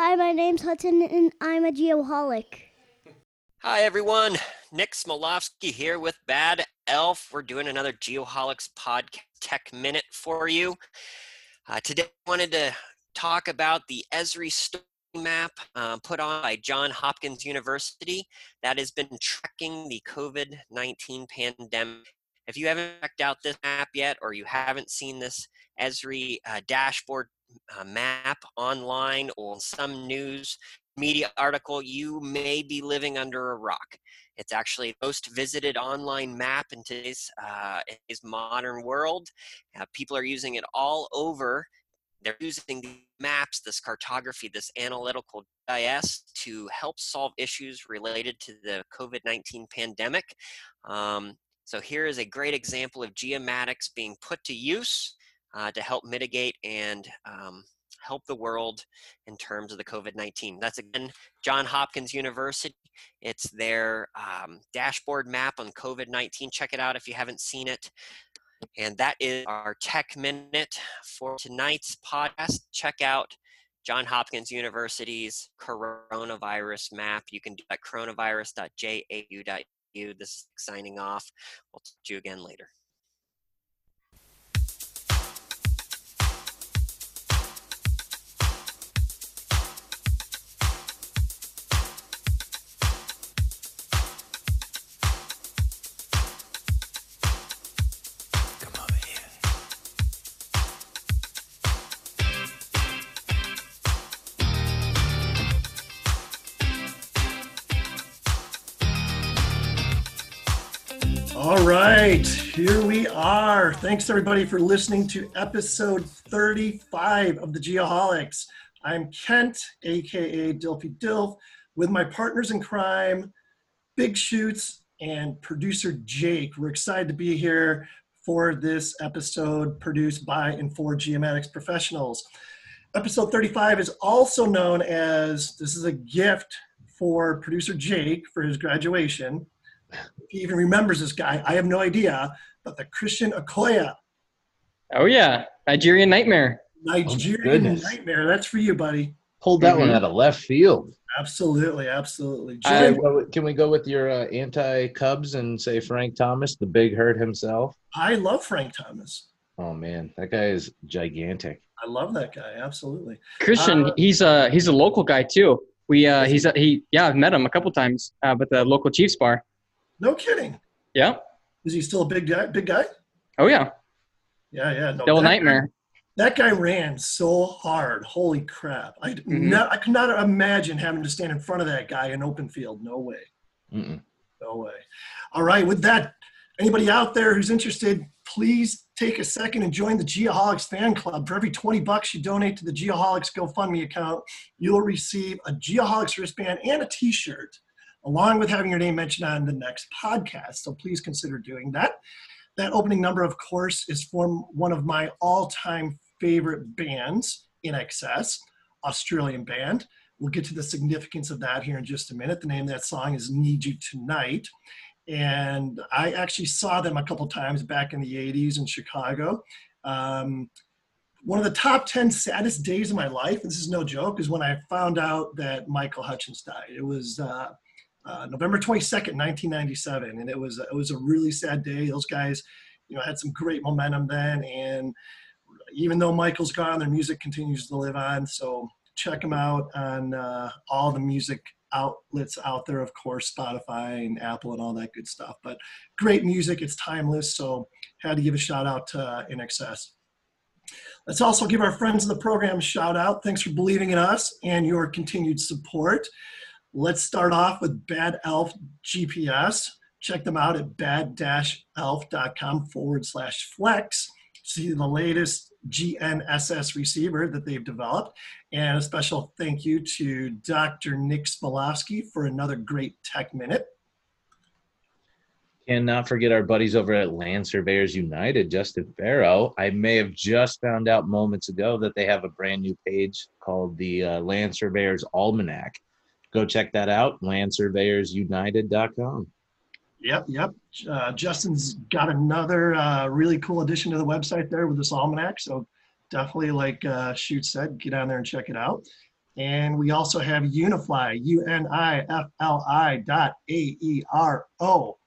Hi, my name's Hudson, and I'm a geoholic. Hi, everyone. Nick Smolovsky here with Bad Elf. We're doing another Geoholics Podcast Tech Minute for you. Uh, today, I wanted to talk about the Esri story map uh, put on by Johns Hopkins University that has been tracking the COVID 19 pandemic. If you haven't checked out this map yet, or you haven't seen this Esri uh, dashboard uh, map online or some news media article, you may be living under a rock. It's actually the most visited online map in today's, uh, today's modern world. Uh, people are using it all over. They're using the maps, this cartography, this analytical GIS to help solve issues related to the COVID 19 pandemic. Um, so here is a great example of geomatics being put to use uh, to help mitigate and um, help the world in terms of the COVID 19. That's again John Hopkins University. It's their um, dashboard map on COVID 19. Check it out if you haven't seen it. And that is our tech minute for tonight's podcast. Check out Johns Hopkins University's coronavirus map. You can do that coronavirus.jau.edu. This is signing off. We'll talk to you again later. Are. Thanks everybody for listening to episode 35 of the Geoholics. I'm Kent, aka Dilfy Dilf, with my partners in crime, Big Shoots, and producer Jake. We're excited to be here for this episode produced by and for geomatics professionals. Episode 35 is also known as this is a gift for producer Jake for his graduation he even remembers this guy, I have no idea. But the Christian Okoye, Oh yeah, Nigerian Nightmare. Nigerian goodness. nightmare. That's for you, buddy. Pulled that one Mhm. out of left field. Absolutely, absolutely. I- Can Jim, we go with- can we go with your uh, anti-Cubs and say Frank Thomas, the big hurt himself? I love Frank Thomas. Oh man, that guy is gigantic. I love that guy. Absolutely. Christian, Uh, he's a he's a local guy too. We uh he's a, he yeah I've met him a couple times uh, at the local Chiefs bar. No kidding. Yeah. Is he still a big guy? Big guy? Oh yeah. Yeah, yeah. No, Double that- Nightmare. That guy ran so hard. Holy crap! I Mhm. no, I could not imagine having to stand in front of that guy in open field. No way. Mm-mm. No way. All right, with that, anybody out there who's interested, please take a second and join the Geoholics fan club. For every 20 bucks you donate to the Geoholics GoFundMe account, you'll receive a Geoholics wristband and a t-shirt, along with having your name mentioned on the next podcast. So please consider doing that. That opening number, of course, is from one of my all-time favorite bands, INXS, Australian band. We'll get to the significance of that here in just a minute. The name of that song is Need You Tonight. And I actually saw them a couple times back in the 80s in Chicago. Um, one of the top 10 saddest days of my life, this is no joke, is when I found out that Michael Hutchence died. It was uh, uh, November 22nd, 1997. And it was, it was a really sad day. Those guys, you know, had some great momentum then. And even though Michael's gone, their music continues to live on. So check them out on uh, all the music outlets out there, of course, Spotify and Apple and all that good stuff. But great music, it's timeless. So had to give a shout out to uh, INXS. Let's also give our friends in the program a shout out. Thanks for believing in us and your continued support. Let's start off with Bad Elf GPS. Check them out at bad-elf.com forward slash flex. See the latest GNSS receiver that they've developed. And a special thank you to Dr. Nick Smolowski for another great tech minute. Cannot forget our buddies over at Land Surveyors United, Justin Farrow. I may have just found out moments ago that they have a brand new page called the uh, Land Surveyors Almanac. Go check that out, landsurveyorsunited.com. Yep, yep. Uh, Justin's got another uh, really cool addition to the website there with this almanac. So definitely, like uh, Shoot said, get on there and check it out. And we also have Unifli, U-N-I-F-L-I dot A-E-R-O.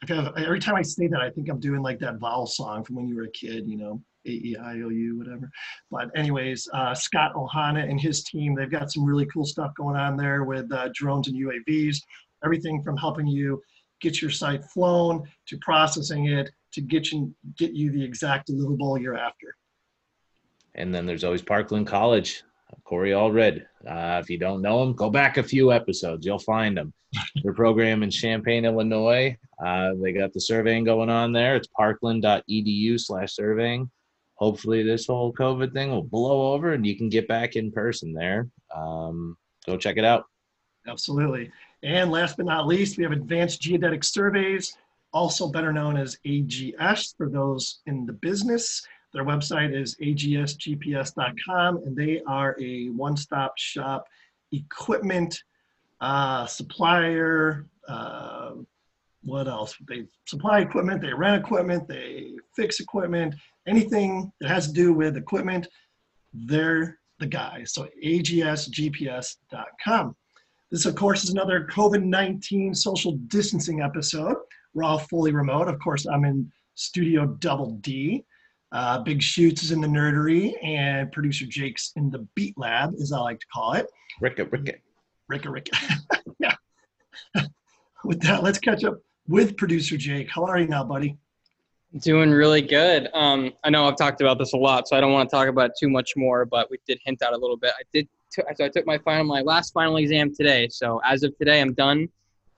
Because every time I say that, I think I'm doing like that vowel song from when you were a kid, you know, A-E-I-O-U, whatever. But anyways, uh, Scott Ohana and his team, they've got some really cool stuff going on there with uh, drones and UAVs. Everything from helping you get your site flown to processing it to get you get you the exact deliverable you're after. And then there's always Parkland College, Corey Allred. Uh, if you don't know him, go back a few episodes. You'll find him. Their program in Champaign, Illinois. Uh, they got the surveying going on there. It's parkland.edu slash surveying. Hopefully, this whole COVID thing will blow over and you can get back in person there. Um, go check it out. Absolutely. And last but not least, we have Advanced Geodetic Surveys, also better known as AGS for those in the business. Their website is agsgps.com, and they are a one-stop shop equipment uh, supplier. Uh, what else? They supply equipment, they rent equipment, they fix equipment, anything that has to do with equipment, they're the guy. So agsgps.com. This, of course, is another COVID 19 social distancing episode. We're all fully remote. Of course, I'm in studio double D. Uh, Big Shoots is in the nerdery, and producer Jake's in the beat lab, as I like to call it. Ricka, Ricka. Ricka, Ricka. yeah. with that, let's catch up with producer Jake. How are you now, buddy? Doing really good. Um, I know I've talked about this a lot, so I don't want to talk about too much more. But we did hint out a little bit. I did. T- so I took my final, my last final exam today. So as of today, I'm done.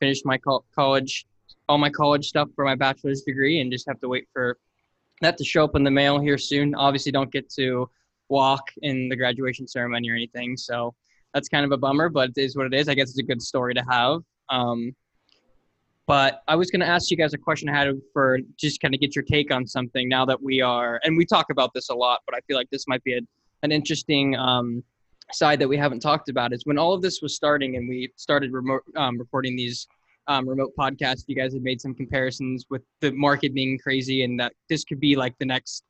Finished my co- college, all my college stuff for my bachelor's degree, and just have to wait for that to show up in the mail here soon. Obviously, don't get to walk in the graduation ceremony or anything, so that's kind of a bummer. But it is what it is. I guess it's a good story to have. Um, but I was going to ask you guys a question I had for just kind of get your take on something now that we are, and we talk about this a lot, but I feel like this might be a, an interesting um, side that we haven't talked about is when all of this was starting and we started remote um, recording these um, remote podcasts, you guys have made some comparisons with the market being crazy and that this could be like the next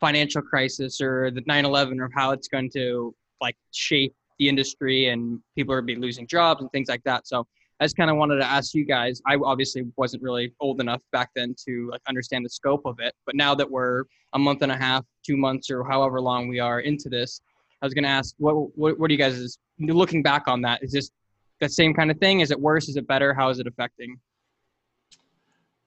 financial crisis or the 9-11 or how it's going to like shape the industry and people are be losing jobs and things like that. So I just kind of wanted to ask you guys. I obviously wasn't really old enough back then to like understand the scope of it, but now that we're a month and a half, two months, or however long we are into this, I was going to ask, what, what what do you guys is looking back on that? Is this the same kind of thing? Is it worse? Is it better? How is it affecting?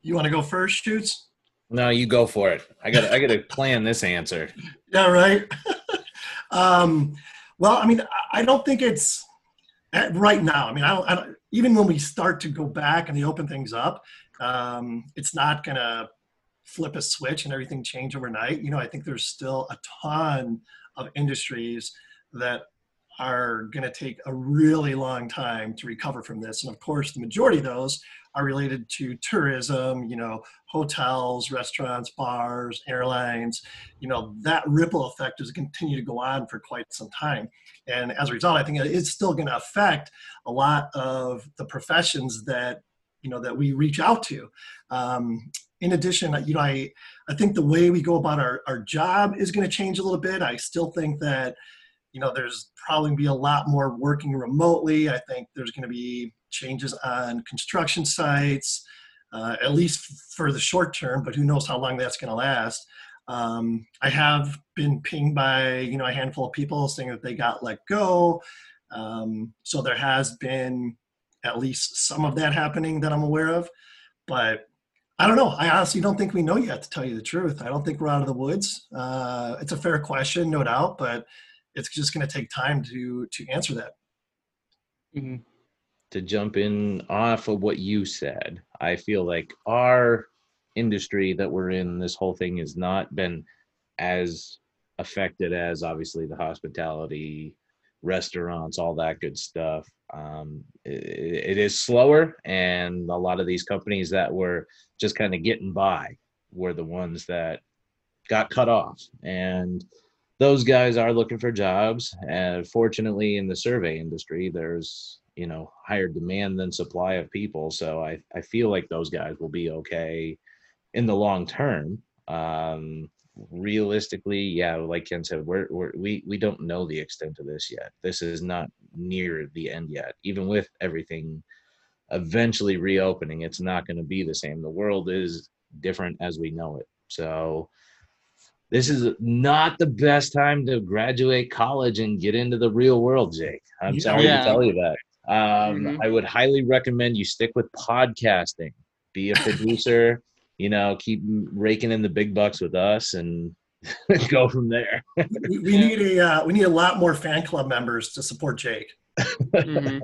You want to go first, Shoots? No, you go for it. I got I got to plan this answer. Yeah, right. um, well, I mean, I don't think it's right now. I mean, I don't, I don't, even when we start to go back and they open things up, um, it's not going to flip a switch and everything change overnight. You know, I think there's still a ton of industries that are going to take a really long time to recover from this. And of course, the majority of those are related to tourism, you know, hotels, restaurants, bars, airlines. You know, that ripple effect is going to continue to go on for quite some time. And as a result, I think it's still going to affect a lot of the professions that, you know, that we reach out to. Um, in addition, you know, I, I think the way we go about our, our job is going to change a little bit. I still think that, you know, there's probably be a lot more working remotely. I think there's going to be changes on construction sites, uh, at least for the short term, but who knows how long that's going to last. Um, I have been pinged by, you know, a handful of people saying that they got let go. Um, so there has been at least some of that happening that I'm aware of, but I don't know. I honestly don't think we know yet, to tell you the truth. I don't think we're out of the woods. Uh, it's a fair question, no doubt, but it's just going to take time to to answer that. Mm-hmm. To jump in off of what you said, I feel like our industry that we're in, this whole thing has not been as affected as obviously the hospitality, restaurants, all that good stuff. Um, it, it is slower, and a lot of these companies that were just kind of getting by were the ones that got cut off and those guys are looking for jobs and fortunately in the survey industry there's you know higher demand than supply of people so i, I feel like those guys will be okay in the long term um, realistically, yeah, like Ken said, we're, we're we we don't know the extent of this yet. This is not near the end yet. Even with everything eventually reopening, it's not going to be the same. The world is different as we know it. So this is not the best time to graduate college and get into the real world, Jake. I'm Yeah. sorry Yeah. to tell you that. Um, Mhm. I would highly recommend you stick with podcasting. Be a producer. you know, keep raking in the big bucks with us and go from there. We, we need a uh, we need a lot more fan club members to support Jake. Mhm.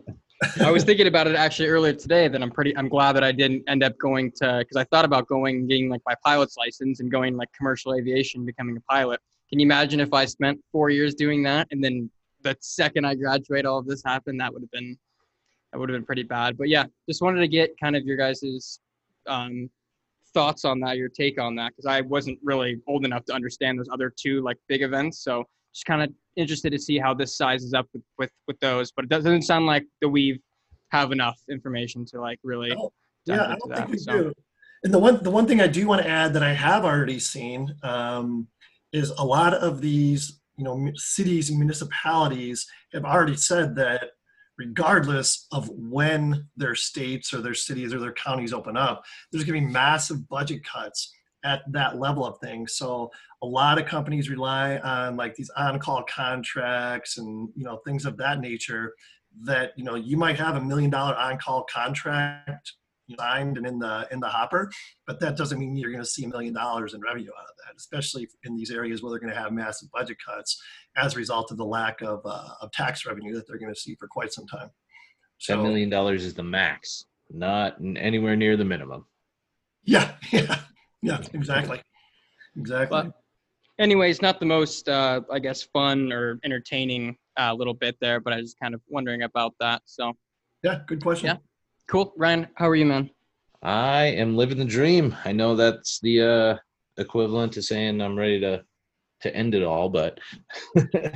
I was thinking about it actually earlier today. That I'm pretty. I'm glad that I didn't end up going to because I thought about going and getting like my pilot's license and going like commercial aviation, becoming a pilot. Can you imagine if I spent four years doing that and then the second I graduate, all of this happened? That would have been that would have been pretty bad. But yeah, just wanted to get kind of your guys's um, thoughts on that, your take on that, because I wasn't really old enough to understand those other two like big events. So just kind of interested to see how this sizes up with, with with those. But it doesn't sound like the we have enough information to like really Oh, Yeah, I don't think we So do. And the one the one thing I do want to add that I have already seen um, is a lot of these you know cities and municipalities have already said that regardless of when their states or their cities or their counties open up, there's going to be massive budget cuts at that level of things. So a lot of companies rely on like these on-call contracts and you know things of that nature that you know you might have a million dollar on-call contract signed and in the in the hopper, but that doesn't mean you're going to see a million dollars in revenue out of that, especially in these areas where they're going to have massive budget cuts as a result of the lack of uh, of tax revenue that they're going to see for quite some time. so, Ten million dollars is the max, not anywhere near the minimum. Yeah, yeah, yeah, exactly, exactly. But- anyways, not the most uh, I guess fun or entertaining uh, little bit there, but I was kind of wondering about that. So yeah, good question. Yeah. Cool, Ryan. How are you, man? I am living the dream. I know that's the uh, equivalent to saying I'm ready to to end it all, but uh,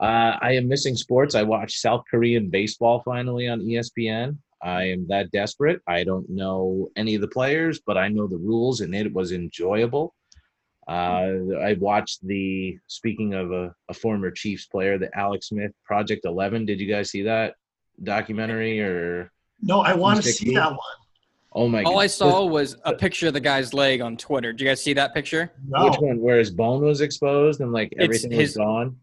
I am missing sports. I watched South Korean baseball finally on ESPN. I am that desperate. I don't know any of the players, but I know the rules, and it was enjoyable. Uh, I watched the speaking of a, a former Chiefs player, the Alex Smith Project Eleven. Did you guys see that documentary or? No, I want to see that one. Oh my! All I goodness. saw was a picture of the guy's leg on Twitter. Did you guys see that picture? No, Which one? Where his bone was exposed and like It's everything his- was gone.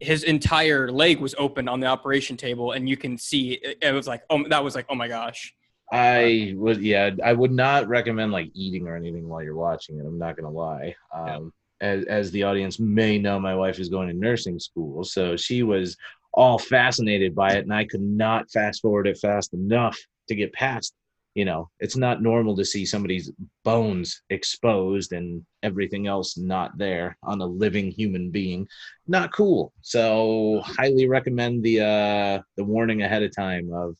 His entire leg was open on the operation table, and you can see it, it was like, oh, that was like, oh my gosh. I would, yeah, I would not recommend like eating or anything while you're watching it. I'm not gonna lie. Um, as as the audience may know, my wife is going to nursing school, so she was all fascinated by it, and I could not fast forward it fast enough to get past. You know, it's not normal to see somebody's bones exposed and everything else not there on a living human being. Not cool. So, highly recommend the uh the warning ahead of time of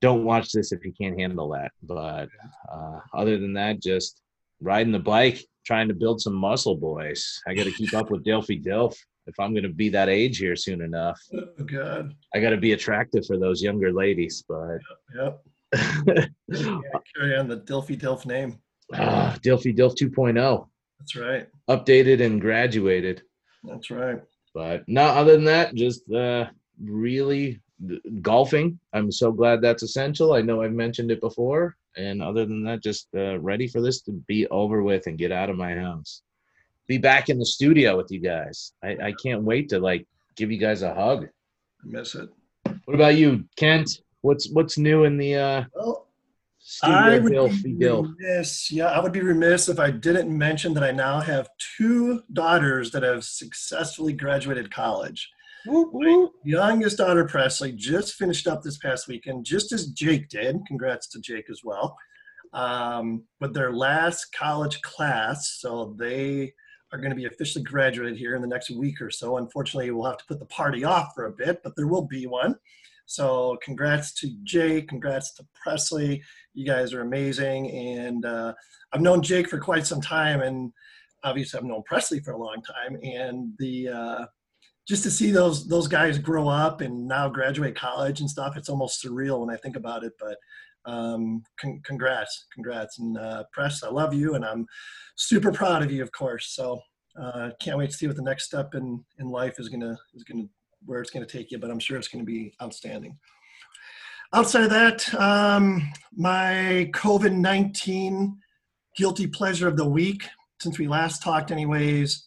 don't watch this if you can't handle that. But uh, other than that, just riding the bike, trying to build some muscle, boys. I got to keep up with Dilfy Dilf if I'm going to be that age here soon enough. oh, good. I got to be attractive for those younger ladies. But Yep. Yeah, carry on the Dilfy Dilf name. ah, Dilfy Dilf 2.0, That's right. updated and graduated. That's right. But no, other than that, just uh, really th- golfing. I'm so glad that's essential. I know I've mentioned it before. And other than that, just uh, ready for this to be over with and get out of my house. Be back in the studio with you guys. I, I can't wait to like give you guys a hug. I miss it. What about you, Kent? What's what's new in the uh, Well, studio? I would Dilfy be Dilf? remiss. Yeah, I would be remiss if I didn't mention that I now have two daughters that have successfully graduated college. Whoop, whoop. Youngest daughter, Presley, just finished up this past weekend, just as Jake did. Congrats to Jake as well. Um, with their last college class, so they are going to be officially graduated here in the next week or so. Unfortunately, we'll have to put the party off for a bit, but there will be one. So, congrats to Jake, congrats to Presley. You guys are amazing, and uh, I've known Jake for quite some time, and obviously I've known Presley for a long time, and the uh, just to see those those guys grow up and now graduate college and stuff it's almost surreal when i think about it but um, con- congrats, congrats, and uh, press. I love you, and I'm super proud of you, of course. So uh, can't wait to see what the next step in in life is gonna is gonna where it's gonna take you. But I'm sure it's gonna be outstanding. Outside of that, um, my COVID nineteen guilty pleasure of the week. Since we last talked, anyways,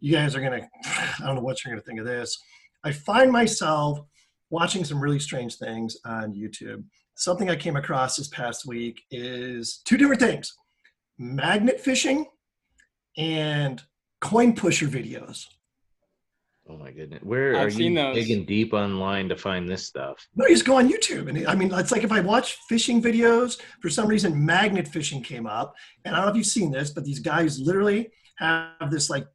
you guys are gonna. I don't know what you're gonna think of this. I find myself watching some really strange things on YouTube something I came across this past week is two different things magnet fishing and coin pusher videos. Oh my goodness. Where I've are seen you those. digging deep online to find this stuff? No, you just go on YouTube. And I mean, it's like if I watch fishing videos, for some reason, magnet fishing came up. And I don't know if you've seen this, but these guys literally have this like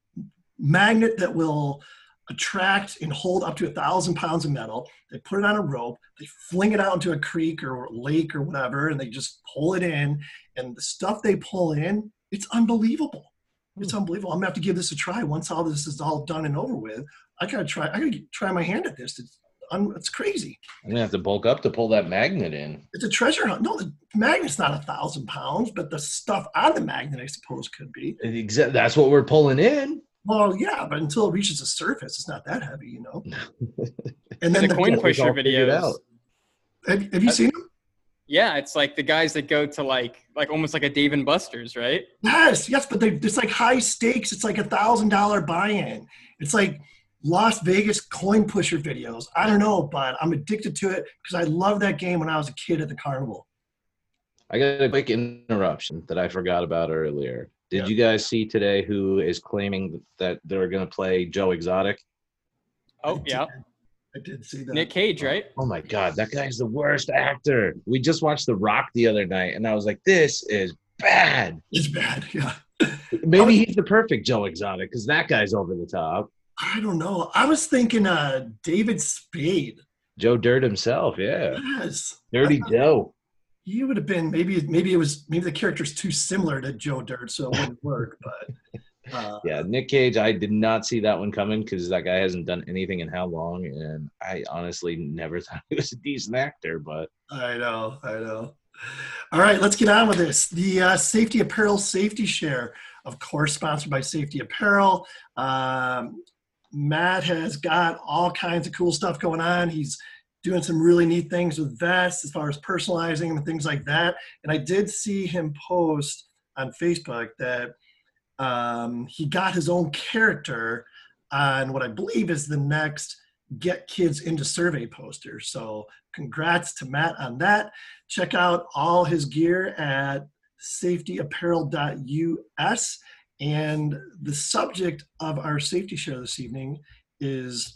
magnet that will attract and hold up to a thousand pounds of metal. They put it on a rope, they fling it out into a creek or lake or whatever, and they just pull it in. And the stuff they pull in, it's unbelievable. Hmm. It's unbelievable. I'm gonna have to give this a try once all this is all done and over with. I gotta try. I gotta try my hand at this. It's un, it's crazy. I'm gonna have to bulk up to pull that magnet in. It's a treasure hunt. No, the magnet's not a thousand pounds, but the stuff on the magnet, I suppose, could be. Exa- That's what we're pulling in. Well, yeah, but until it reaches the surface, it's not that heavy, you know. And then The the, coin pusher all figured videos. out. have, have you seen them? Yeah, it's like the guys that go to like like almost like a Dave and Buster's, right? Yes, yes, but they, it's like high stakes. It's like a thousand dollar buy-in. It's like Las Vegas coin pusher videos. I don't know, but I'm addicted to it because I loved that game when I was a kid at the carnival. I got a quick interruption that I forgot about earlier. Did Yeah. you guys see today who is claiming that they're going to play Joe Exotic? Oh I yeah, did- I did see that. Nick Cage, right? Oh my God, that guy's the worst actor. We just watched The Rock the other night, and I was like, this is bad. It's bad. Yeah. Maybe he's the perfect Joe Exotic because that guy's over the top. I don't know. I was thinking uh David Spade. Joe Dirt himself, yeah. Yes. Dirty I- Joe. He would have been maybe maybe it was maybe the character's too similar to Joe Dirt, so it wouldn't work. But uh, Yeah, Nick Cage, I did not see that one coming because that guy hasn't done anything in how long, and I honestly never thought he was a decent actor. But I know, I know. All right, let's get on with this. The uh, Safety Apparel Safety Share, of course, sponsored by Safety Apparel. Um, Matt has got all kinds of cool stuff going on. He's doing some really neat things with vests as far as personalizing them and things like that. And I did see him post on Facebook that um, he got his own character on what I believe is the next Get Kids into Survey poster. So congrats to Matt on that. Check out all his gear at safetyapparel.us. And the subject of our safety share this evening is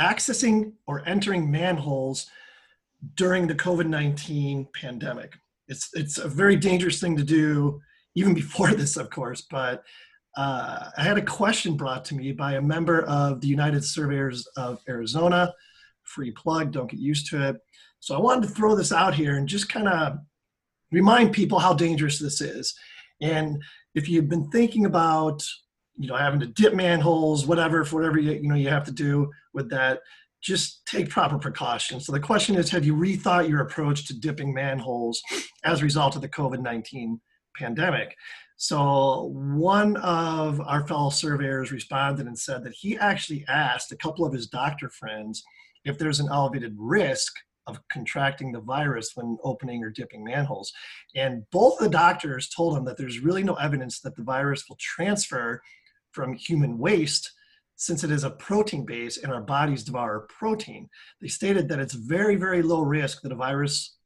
accessing or entering manholes during the COVID 19 pandemic. It's, it's a very dangerous thing to do, even before this, of course. But uh, I had a question brought to me by a member of the United Surveyors of Arizona. Free plug, don't get used to it. So I wanted to throw this out here and just kind of remind people how dangerous this is. And if you've been thinking about, you know, having to dip manholes, whatever, for whatever you, you know you have to do with that, just take proper precautions. So the question is, have you rethought your approach to dipping manholes as a result of the COVID-19 pandemic? So one of our fellow surveyors responded and said that he actually asked a couple of his doctor friends if there's an elevated risk of contracting the virus when opening or dipping manholes. And both the doctors told him that there's really no evidence that the virus will transfer from human waste since it is a protein base and our bodies devour protein. They stated that it's very, very low risk that a virus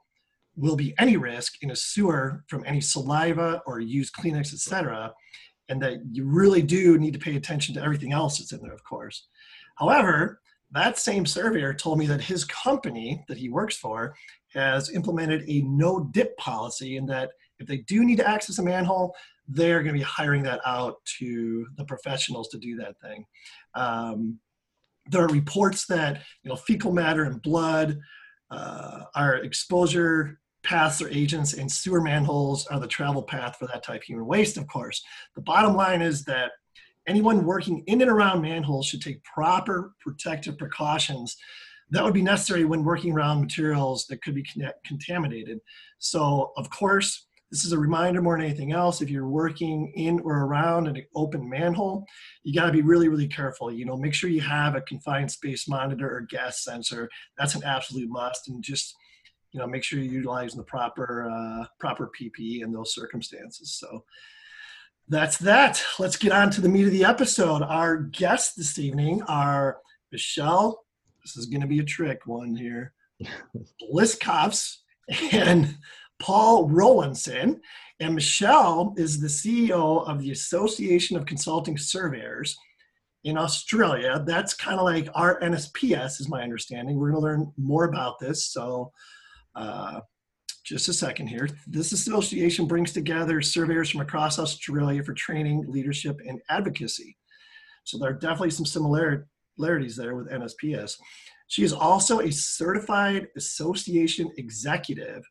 will be any risk in a sewer from any saliva or used Kleenex, etc., and that you really do need to pay attention to everything else that's in there, of course. However, that same surveyor told me that his company that he works for has implemented a no dip policy and that if they do need to access a manhole, they're going to be hiring that out to the professionals to do that thing. Um, there are reports that you know fecal matter and blood uh, are exposure paths or agents, and sewer manholes are the travel path for that type of human waste. Of course, the bottom line is that anyone working in and around manholes should take proper protective precautions that would be necessary when working around materials that could be con- contaminated. So, of course, this is a reminder more than anything else. If you're working in or around an open manhole, you got to be really, really careful. You know, make sure you have a confined space monitor or gas sensor. That's an absolute must. And just, you know, make sure you're utilizing the proper uh, proper PPE in those circumstances. So that's that. Let's get on to the meat of the episode. Our guests this evening are Michelle. This is going to be a trick one here. Blicavs and Paul Rowlandson. And Michelle is the CEO of the Association of Consulting Surveyors in Australia. That's kind of like our NSPS, is my understanding. We're going to learn more about this. So, uh, just a second here. This association brings together surveyors from across Australia for training, leadership, and advocacy. So, there are definitely some similarities there with NSPS. She is also a certified association executive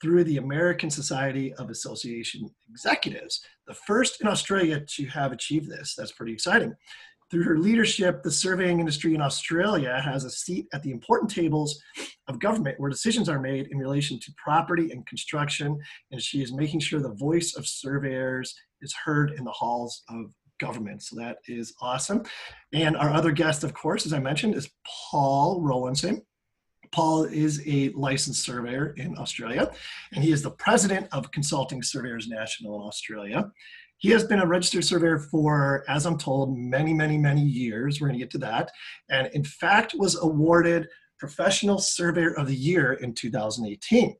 through the American Society of Association Executives, the first in Australia to have achieved this. That's pretty exciting. Through her leadership, the surveying industry in Australia has a seat at the important tables of government where decisions are made in relation to property and construction, and she is making sure the voice of surveyors is heard in the halls of government. So that is awesome. And our other guest, of course, as I mentioned, is Paul Rowlandson. Paul is a licensed surveyor in Australia, and he is the president of Consulting Surveyors National in Australia. He has been a registered surveyor for, as I'm told, many, many, many years. We're going to get to that. And in fact, was awarded Professional Surveyor of the Year in 2018.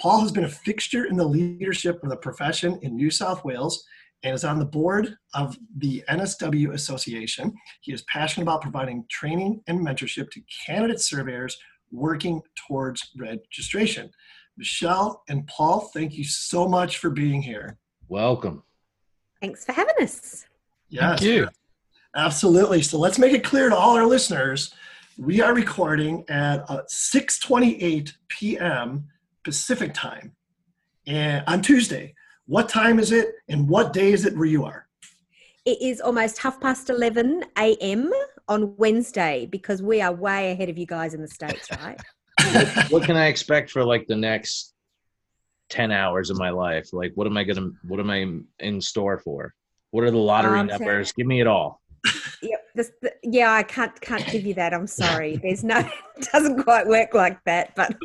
Paul has been a fixture in the leadership of the profession in New South Wales and is on the board of the NSW Association. He is passionate about providing training and mentorship to candidate surveyors working towards registration. Michelle and Paul, thank you so much for being here. Welcome. Thanks for having us. Yes, Thank you. absolutely. So let's make it clear to all our listeners, we are recording at uh, 6:28 p.m. Pacific time, and on Tuesday. What time is it, and what day is it where you are? It is almost half past 11 a.m. on Wednesday because we are way ahead of you guys in the States, right? what can I expect for like the next 10 hours of my life? Like, what am I going to, what am I in store for? What are the lottery Um, so- numbers? Give me it all. yep. This, the, yeah, I can't can't give you that. I'm sorry. There's no, it doesn't quite work like that. But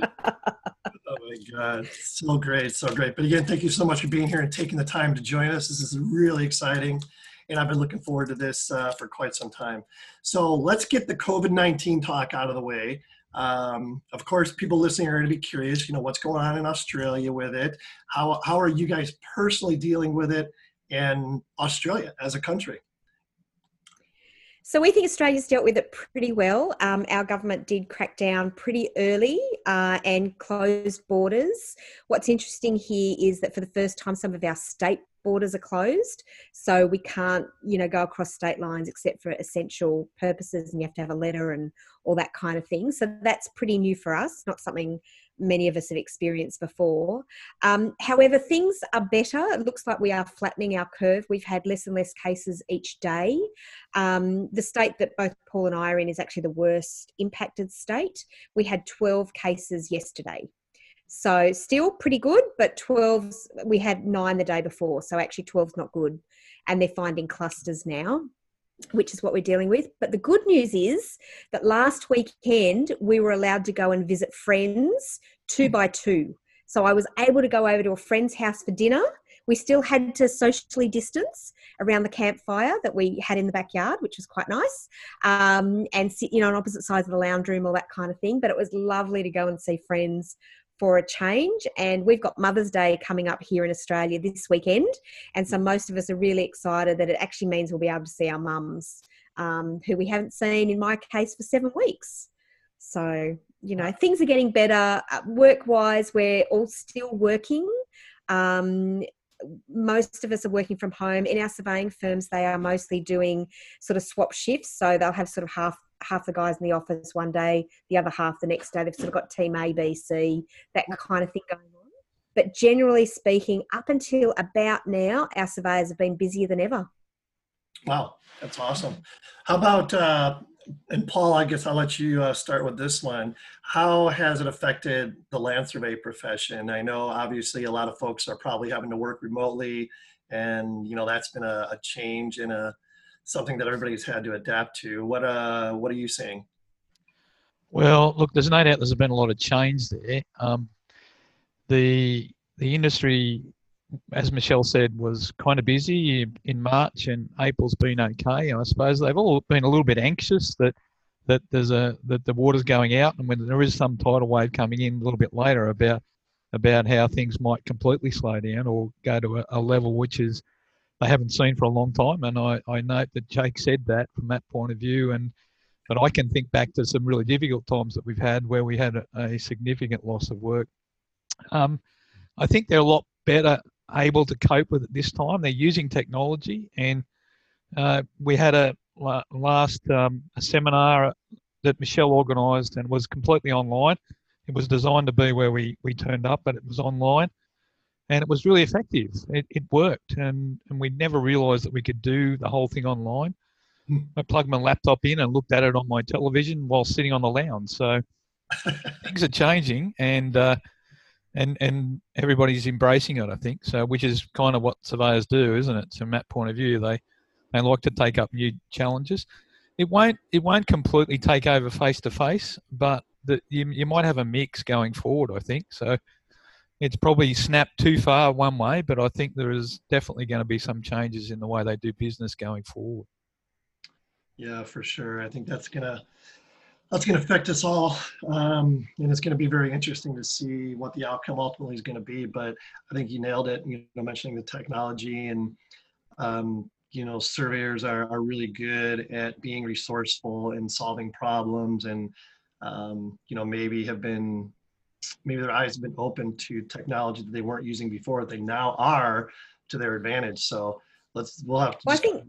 Oh my God, so great, so great. But again, thank you so much for being here and taking the time to join us. This is really exciting, and I've been looking forward to this uh, for quite some time. So let's get the COVID 19 talk out of the way. Um, of course, people listening are going to be curious, you know, what's going on in Australia with it? How, how are you guys personally dealing with it in Australia as a country? So we think Australia's dealt with it pretty well. Um, our government did crack down pretty early uh, and closed borders. What's interesting here is that for the first time, some of our state borders are closed, so we can't, you know, go across state lines except for essential purposes, and you have to have a letter and all that kind of thing. So that's pretty new for us. Not something many of us have experienced before. Um, however, things are better. It looks like we are flattening our curve. We've had less and less cases each day. Um, the state that both Paul and I are in is actually the worst impacted state. We had 12 cases yesterday. So still pretty good, but 12, we had nine the day before. So actually 12 is not good. And they're finding clusters now which is what we're dealing with. But the good news is that last weekend we were allowed to go and visit friends two by two. So I was able to go over to a friend's house for dinner. We still had to socially distance around the campfire that we had in the backyard, which was quite nice, um, and sit, you know, on opposite sides of the lounge room, all that kind of thing. But it was lovely to go and see friends for a change. And we've got Mother's Day coming up here in Australia this weekend. And so most of us are really excited that it actually means we'll be able to see our mums, um, who we haven't seen, in my case, for seven weeks. So, you know, things are getting better. Uh, work wise, we're all still working. Um, most of us are working from home. In our surveying firms, they are mostly doing sort of swap shifts. So they'll have sort of half half the guys in the office one day, the other half the next day. They've sort of got team A, B, C, that kind of thing going on. But generally speaking, up until about now, our surveyors have been busier than ever. Wow, that's awesome. How about uh, and Paul, I guess I'll let you uh, start with this one. How has it affected the land survey profession? I know obviously a lot of folks are probably having to work remotely, and you know that's been a, a change in a something that everybody's had to adapt to. What uh, what are you saying? Well, look, there's no doubt there's been a lot of change there. Um, the the industry, as Michelle said, was kind of busy in March, and April's been okay. I suppose they've all been a little bit anxious that that there's a that the water's going out, and when there is some tidal wave coming in a little bit later about about how things might completely slow down or go to a, a level which is they haven't seen for a long time. And I, I note that Jake said that from that point of view, and but I can think back to some really difficult times that we've had where we had a, a significant loss of work. Um, I think they're a lot better able to cope with it this time. They're using technology, and uh, we had a last um, a seminar that Michelle organised and was completely online. It was designed to be where we we turned up, but it was online, and it was really effective. It, it worked, and and we never realised that we could do the whole thing online. I plugged my laptop in and looked at it on my television while sitting on the lounge. So things are changing, and uh, and and everybody's embracing it. I think so, which is kind of what surveyors do, isn't it? From that point of view, they they like to take up new challenges. It won't it won't completely take over face to face, but the, you you might have a mix going forward. I think so. It's probably snapped too far one way, but I think there is definitely going to be some changes in the way they do business going forward. Yeah, for sure. I think that's gonna that's gonna affect us all, um, and it's gonna be very interesting to see what the outcome ultimately is gonna be. But I think you nailed it. You know, mentioning the technology and um, you know, surveyors are are really good at being resourceful and solving problems, and um, you know, maybe have been maybe their eyes have been open to technology that they weren't using before. They now are to their advantage. So let's we'll have to. Well, I think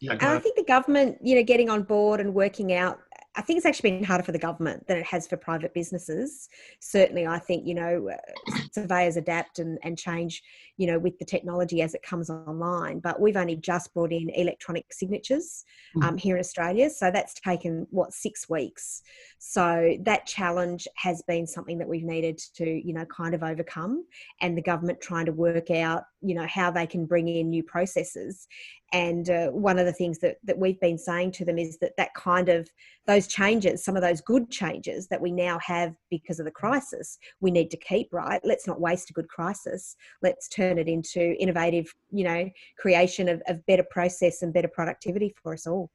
yeah, I think the government, you know, getting on board and working out I think it's actually been harder for the government than it has for private businesses. Certainly, I think you know uh, surveyors adapt and, and change, you know, with the technology as it comes online. But we've only just brought in electronic signatures Mm. um, here in Australia, so that's taken what six weeks. So that challenge has been something that we've needed to you know kind of overcome, and the government trying to work out you know how they can bring in new processes. And uh, one of the things that that we've been saying to them is that that kind of those changes, some of those good changes that we now have because of the crisis, we need to keep, right? Let's not waste a good crisis. Let's turn it into innovative, you know, creation of, of better process and better productivity for us all.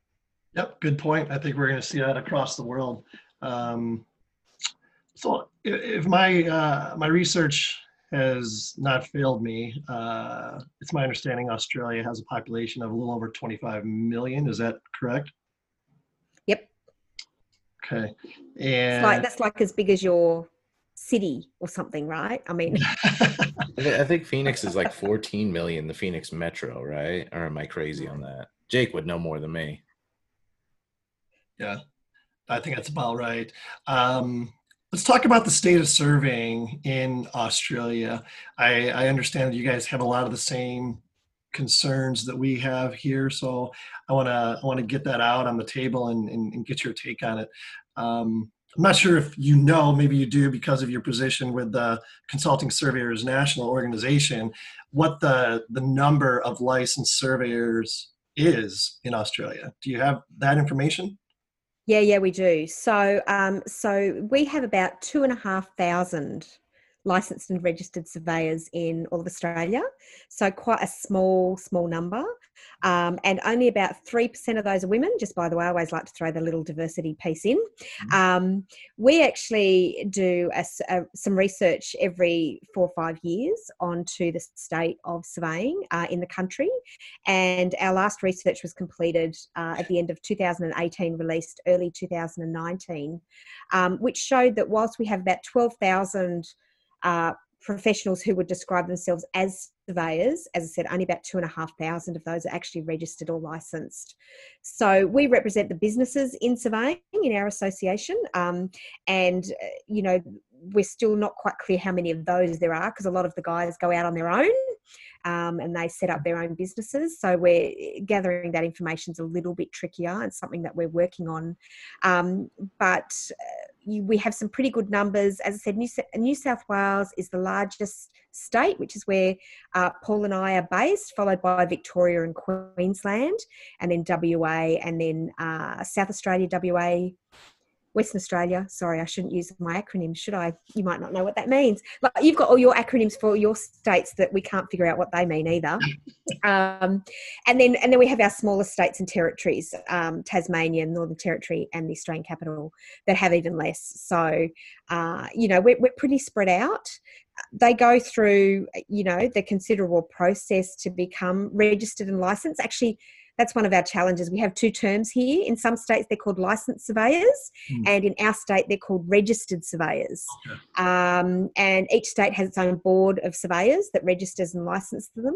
Yep, good point. I think we're going to see that across the world. Um, so, if my uh, my research has not failed me, uh, it's my understanding Australia has a population of a little over 25 million. Is that correct? Yep. Okay. It's like that's like as big as your city or something, right? I mean, I thi- I think Phoenix is like 14 million, the Phoenix Metro, right? Or am I crazy on that? Jake would know more than me. yeah, I think that's about right. Um, let's talk about the state of surveying in Australia. I, I understand that you guys have a lot of the same concerns that we have here, so I want to I want to get that out on the table and, and, and get your take on it. Um, I'm not sure if you know, maybe you do because of your position with the Consulting Surveyors National Organization, what the the number of licensed surveyors is in Australia. Do you have that information? Yeah, yeah, we do. So, um, so we have about two and a half thousand licensed and registered surveyors in all of Australia. So quite a small, small number. Um, and only about 3% of those are women. Just by the way, I always like to throw the little diversity piece in. Um, we actually do a a- some research every four or five years onto the state of surveying uh, in the country. And our last research was completed uh, at the end of 2018, released early 2019, um, which showed that whilst we have about 12,000 uh, professionals who would describe themselves as surveyors. As I said, only about two and a half thousand of those are actually registered or licensed. So we represent the businesses in surveying in our association, um, and uh, you know we're still not quite clear how many of those there are because a lot of the guys go out on their own. um, and they set up their own businesses. So we're gathering that information is a little bit trickier and something that we're working on. Um, but uh, you, we have some pretty good numbers. As I said, New, New, South Wales is the largest state, which is where uh, Paul and I are based, followed by Victoria and Queensland, and then WA, and then uh, South Australia, WA, Western Australia. Sorry, I shouldn't use my acronyms, should I? You might not know what that means. But you've got all your acronyms for your states that we can't figure out what they mean either. um, and then and then we have our smaller states and territories, um, Tasmania, Northern Territory, and the Australian capital that have even less. So uh, you know we're, we're pretty spread out they go through you know the considerable process to become registered and licensed actually that's one of our challenges. We have two terms here. In some states, they're called licensed surveyors, mm. and in our state, they're called registered surveyors. Okay. Um, and each state has its own board of surveyors that registers and licenses them.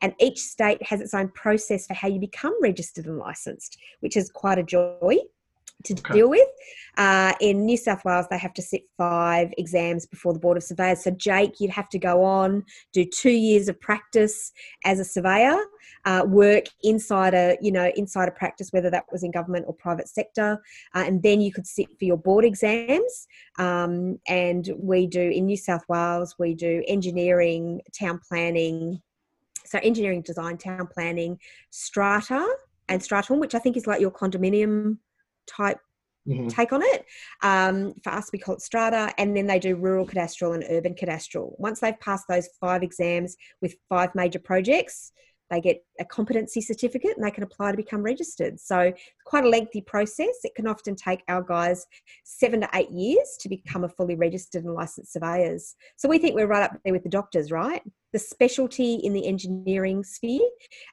And each state has its own process for how you become registered and licensed, which is quite a joy to okay. deal with. Uh, in New South Wales, they have to sit five exams before the Board of Surveyors. So, Jake, you'd have to go on, do two years of practice as a surveyor, uh, work inside a, you know, inside a practice, whether that was in government or private sector, uh, and then you could sit for your board exams. Um, and we do in New South Wales, we do engineering, town planning, so engineering, design, town planning, strata, and stratum, which I think is like your condominium type Mm-hmm. take on it. Um, for us, we call it strata, and then they do rural cadastral and urban cadastral. Once they've passed those five exams with five major projects, they get a competency certificate and they can apply to become registered. So, quite a lengthy process. It can often take our guys seven to eight years to become a fully registered and licensed surveyors. So, we think we're right up there with the doctors, right? The specialty in the engineering sphere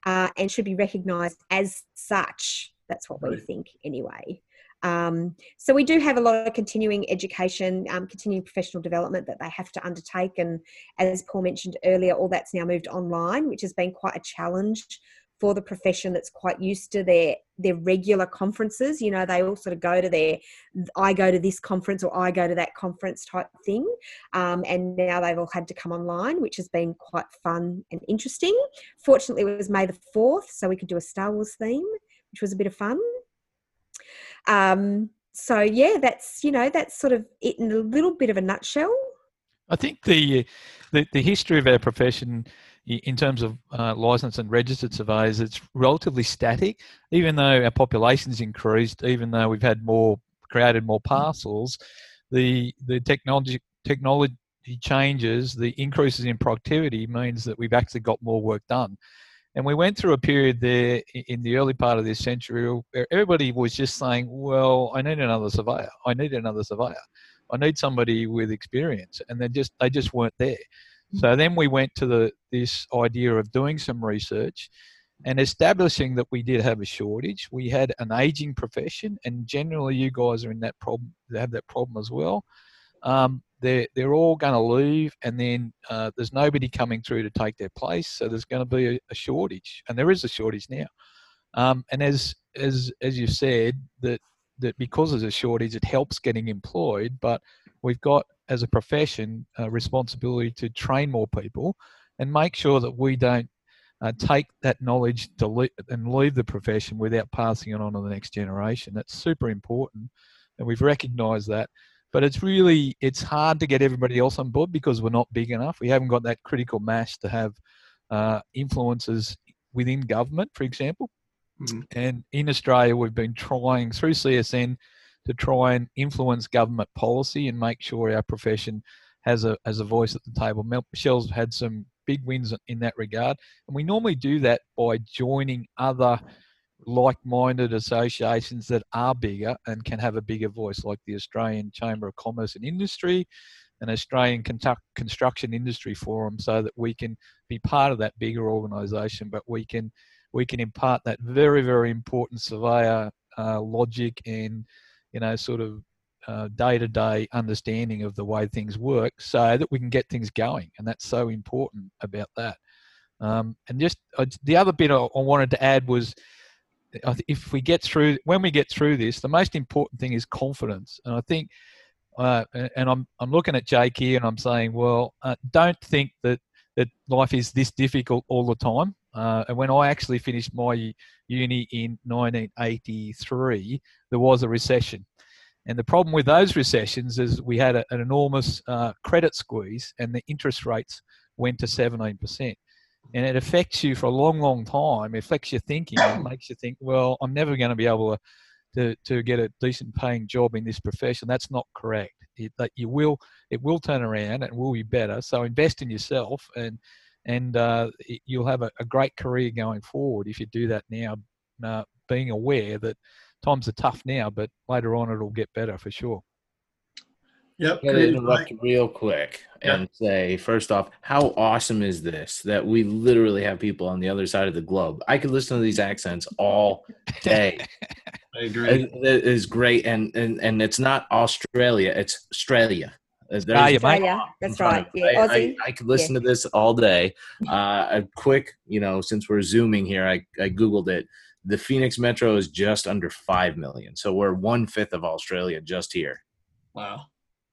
uh, and should be recognised as such that's what right. we think anyway. Um, so we do have a lot of continuing education, um, continuing professional development that they have to undertake. And as Paul mentioned earlier, all that's now moved online, which has been quite a challenge for the profession that's quite used to their their regular conferences you know they all sort of go to their i go to this conference or i go to that conference type thing um, and now they've all had to come online which has been quite fun and interesting fortunately it was may the 4th so we could do a star wars theme which was a bit of fun. Um, so yeah, that's you know that's sort of it in a little bit of a nutshell. I think the the, the history of our profession in terms of uh, licensed and registered surveyors, it's relatively static. Even though our population's increased, even though we've had more created more parcels, the the technology technology changes, the increases in productivity means that we've actually got more work done. And we went through a period there in the early part of this century where everybody was just saying, well, I need another surveyor. I need another surveyor. I need somebody with experience. And they just, they just weren't there. So mm-hmm. then we went to the, this idea of doing some research and establishing that we did have a shortage. We had an aging profession, and generally, you guys are in that problem, they have that problem as well. Um, they're they're all going to leave, and then uh, there's nobody coming through to take their place. So there's going to be a, a, shortage, and there is a shortage now. Um, and as as as you said, that that because there's a shortage, it helps getting employed. But we've got as a profession a responsibility to train more people and make sure that we don't uh, take that knowledge to le- and leave the profession without passing it on to the next generation. That's super important, and we've recognised that but it's really it's hard to get everybody else on board because we're not big enough. We haven't got that critical mass to have uh, influences within government, for example. Mm-hmm. And in Australia, we've been trying through CSN to try and influence government policy and make sure our profession has a has a voice at the table. Michelle's had some big wins in that regard, and we normally do that by joining other like-minded associations that are bigger and can have a bigger voice, like the Australian Chamber of Commerce and Industry, and Australian Construction Industry Forum, so that we can be part of that bigger organisation, but we can we can impart that very very important surveyor uh, logic and you know sort of day to day understanding of the way things work, so that we can get things going, and that's so important about that. Um, and just uh, the other bit I, I wanted to add was if we get through when we get through this, the most important thing is confidence. And I think, uh, and I'm I'm looking at Jake here, and I'm saying, well, uh, don't think that that life is this difficult all the time. Uh, and when I actually finished my uni in 1983, there was a recession. And the problem with those recessions is we had a, an enormous uh, credit squeeze and the interest rates went to 17%. And it affects you for a long, long time. It affects your thinking and makes you think, well, I'm never going to be able to, to, to get a decent paying job in this profession. That's not correct. It, that you will, it will turn around and will be better. So invest in yourself and, and uh, you'll have a, a, great career going forward if you do that now, uh, being aware that times are tough now, but later on it'll get better for sure. Yep. I'm gonna interrupt real quick and yep. say, first off, how awesome is this that we literally have people on the other side of the globe? I could listen to these accents all day. I agree. It, it is great, and, and and it's not Australia; it's Australia. Australia, Australia. That's right. Yeah, I, I, I, could listen yeah. to this all day. Uh, a quick, you know, since we're zooming here, I, I googled it. The Phoenix Metro is just under five million, so we're one fifth of Australia just here. Wow.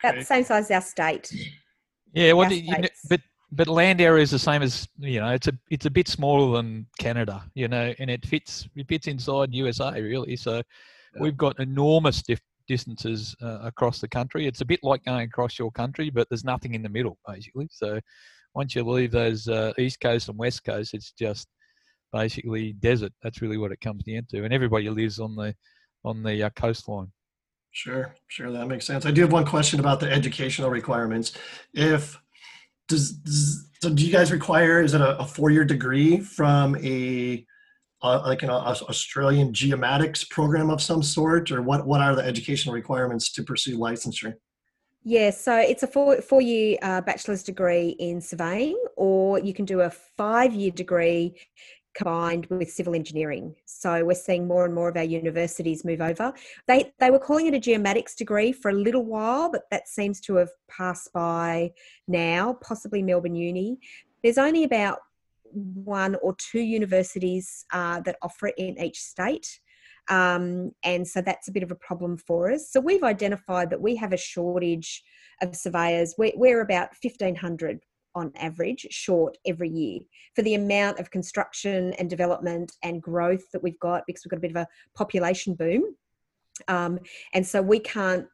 About the same size as our state. Yeah, well, you know, but but land area is the same as you know. It's a it's a bit smaller than Canada, you know, and it fits it fits inside USA really. So yeah. we've got enormous dif- distances uh, across the country. It's a bit like going across your country, but there's nothing in the middle basically. So once you leave those uh, east coast and west coast, it's just basically desert. That's really what it comes down to, and everybody lives on the on the uh, coastline. Sure, sure, that makes sense. I do have one question about the educational requirements. If does, does so, do you guys require is it a, a four-year degree from a uh, like an uh, Australian geomatics program of some sort, or what? What are the educational requirements to pursue licensure? Yeah, so it's a four four year uh, bachelor's degree in surveying, or you can do a five year degree combined with civil engineering. So we're seeing more and more of our universities move over. They they were calling it a geomatics degree for a little while, but that seems to have passed by now, possibly Melbourne Uni. There's only about one or two universities uh, that offer it in each state. Um, and so that's a bit of a problem for us. So we've identified that we have a shortage of surveyors. We're, we're about 1,500 on average short every year for the amount of construction and development and growth that we've got because we've got a bit of a population boom. Um, and so we can't,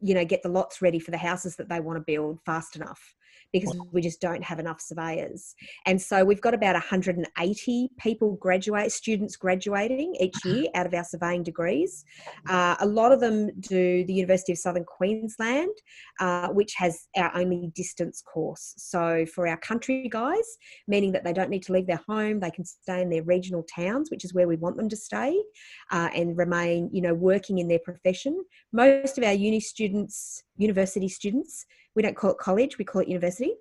you know, get the lots ready for the houses that they want to build fast enough because we just don't have enough surveyors. And so we've got about 180 people graduate, students graduating each uh-huh. year out of our surveying degrees. Uh, a lot of them do the University of Southern Queensland, uh, which has our only distance course. So for our country guys, meaning that they don't need to leave their home, they can stay in their regional towns, which is where we want them to stay, uh, and remain, you know, working in their profession. Most of our uni students, university students, we don't call it college, we call it university,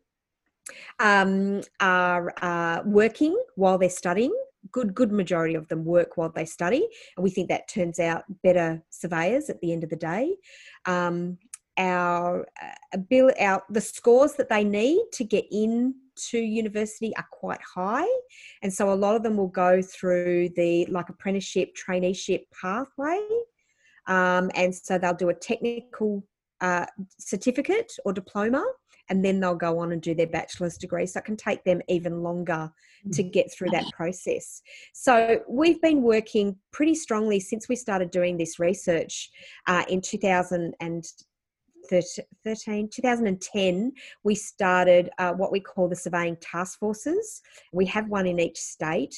um, are uh, working while they're studying. Good, good majority of them work while they study, and we think that turns out better surveyors at the end of the day. Um, our uh, bill, our the scores that they need to get in to university are quite high, and so a lot of them will go through the like apprenticeship, traineeship pathway, um, and so they'll do a technical uh, certificate or diploma and then they'll go on and do their bachelor's degree. So it can take them even longer to mm. get through that process. So we've been working pretty strongly since we started doing this research uh, in 2000 and 13, 2010, we started uh, what we call the surveying task forces. We have one in each state,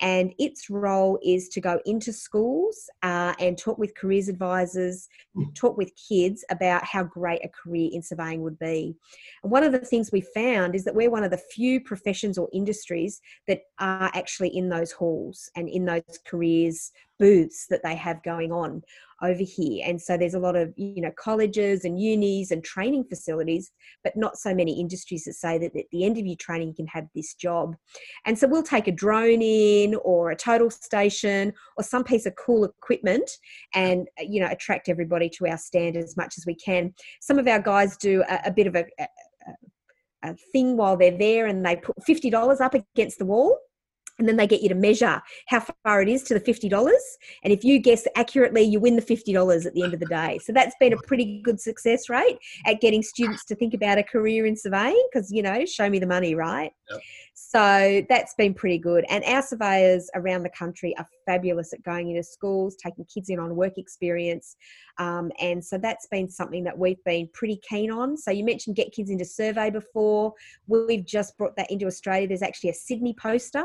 and its role is to go into schools uh, and talk with careers advisors, hmm. talk with kids about how great a career in surveying would be. And one of the things we found is that we're one of the few professions or industries that are actually in those halls and in those careers booths that they have going on over here. And so there's a lot of you know colleges and unis and training facilities but not so many industries that say that at the end of your training you can have this job. And so we'll take a drone in or a total station or some piece of cool equipment and you know attract everybody to our stand as much as we can. Some of our guys do a, a bit of a, a, a thing while they're there and they put $50 up against the wall and then they get you to measure how far it is to the $50 and if you guess accurately you win the $50 at the end of the day. So that's been a pretty good success rate at getting students to think about a career in surveying because you know show me the money right? Yep. so that's been pretty good. And our surveyors around the country are fabulous at going into schools taking kids in on work experience. Um, and so that's been something that we've been pretty keen on. So you mentioned get kids into survey before. We've just brought that into australia. There's actually a sydney poster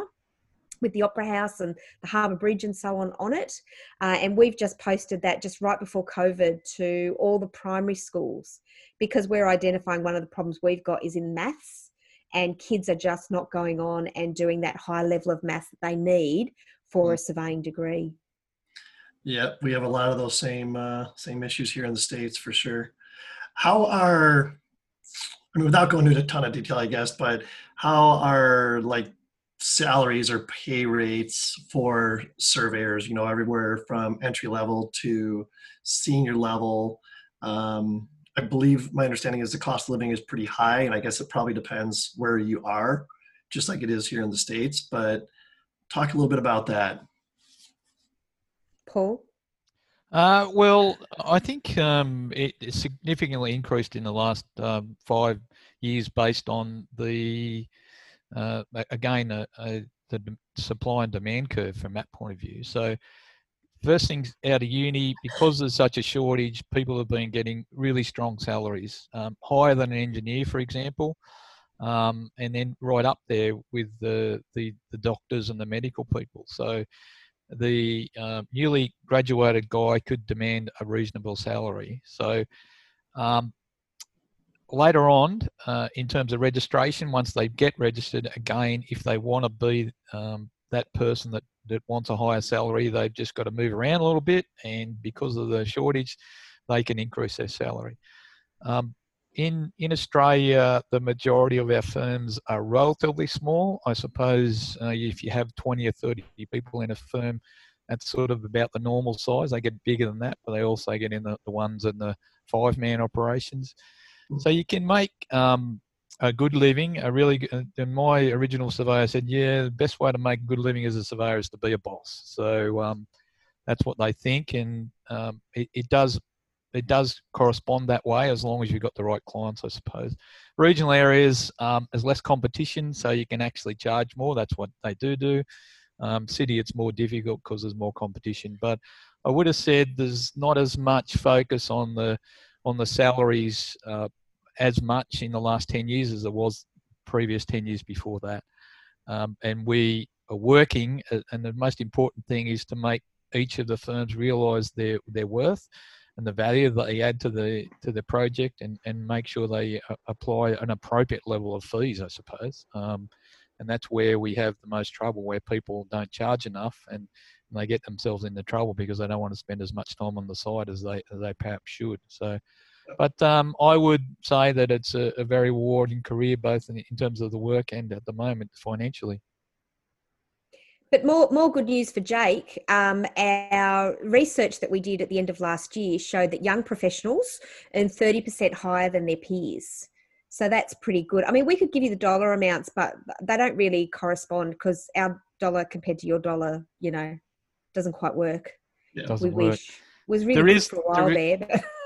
with the Opera House and the Harbour Bridge and so on on it. Uh, and we've just posted that just right before COVID to all the primary schools because we're identifying one of the problems we've got is in maths and kids are just not going on and doing that high level of maths that they need for a surveying degree. Yeah, we have a lot of those same uh, same issues here in the states for sure. How are I mean, without going into a ton of detail, I guess, but how are like salaries or pay rates for surveyors? You know, everywhere from entry level to senior level. Um, I believe my understanding is the cost of living is pretty high, and I guess it probably depends where you are, just like it is here in the states. But talk a little bit about that. Paul? Uh, well, I think um, it it significantly increased in the last um, five years based on the, uh, again, uh, uh, the supply and demand curve from that point of view. So, first things out of uni, because there's such a shortage, people have been getting really strong salaries, um, higher than an engineer, for example. Um, and then right up there with the, the the doctors and the medical people. So, the uh, newly graduated guy could demand a reasonable salary. So um, later on, uh, in terms of registration, once they get registered, again, if they want to be um, that person that, that wants a higher salary, they've just got to move around a little bit. And because of the shortage, they can increase their salary. Um, in, in Australia, the majority of our firms are relatively small. I suppose uh, if you have 20 or 30 people in a firm, that's sort of about the normal size. They get bigger than that, but they also get in the, the ones in the five man operations. So you can make um, a good living. A really, good, and my original surveyor said, yeah, the best way to make a good living as a surveyor is to be a boss. So um, that's what they think, and um, it, it does it does correspond that way as long as you've got the right clients, I suppose. Regional areas, um, there's less competition, so you can actually charge more. That's what they do do. Um, city, it's more difficult because there's more competition. But I would have said there's not as much focus on the on the salaries uh, as much in the last 10 years as there was previous 10 years before that. Um, and we are working, uh, and the most important thing is to make each of the firms realise their their worth and the value that they add to the to the project, and and make sure they uh, apply an appropriate level of fees, I suppose. Um, and that's where we have the most trouble, where people don't charge enough, and, and they get themselves into trouble because they don't want to spend as much time on the side as they as they perhaps should. So. But um, I would say that it's a, a very rewarding career, both in, in terms of the work and at the moment financially. But more, more good news for Jake. Um, our research that we did at the end of last year showed that young professionals earn 30% higher than their peers. So that's pretty good. I mean, we could give you the dollar amounts, but they don't really correspond because our dollar compared to your dollar, you know, doesn't quite work. Yeah, Doesn't we work. wish. Was really There good is- for a while there there.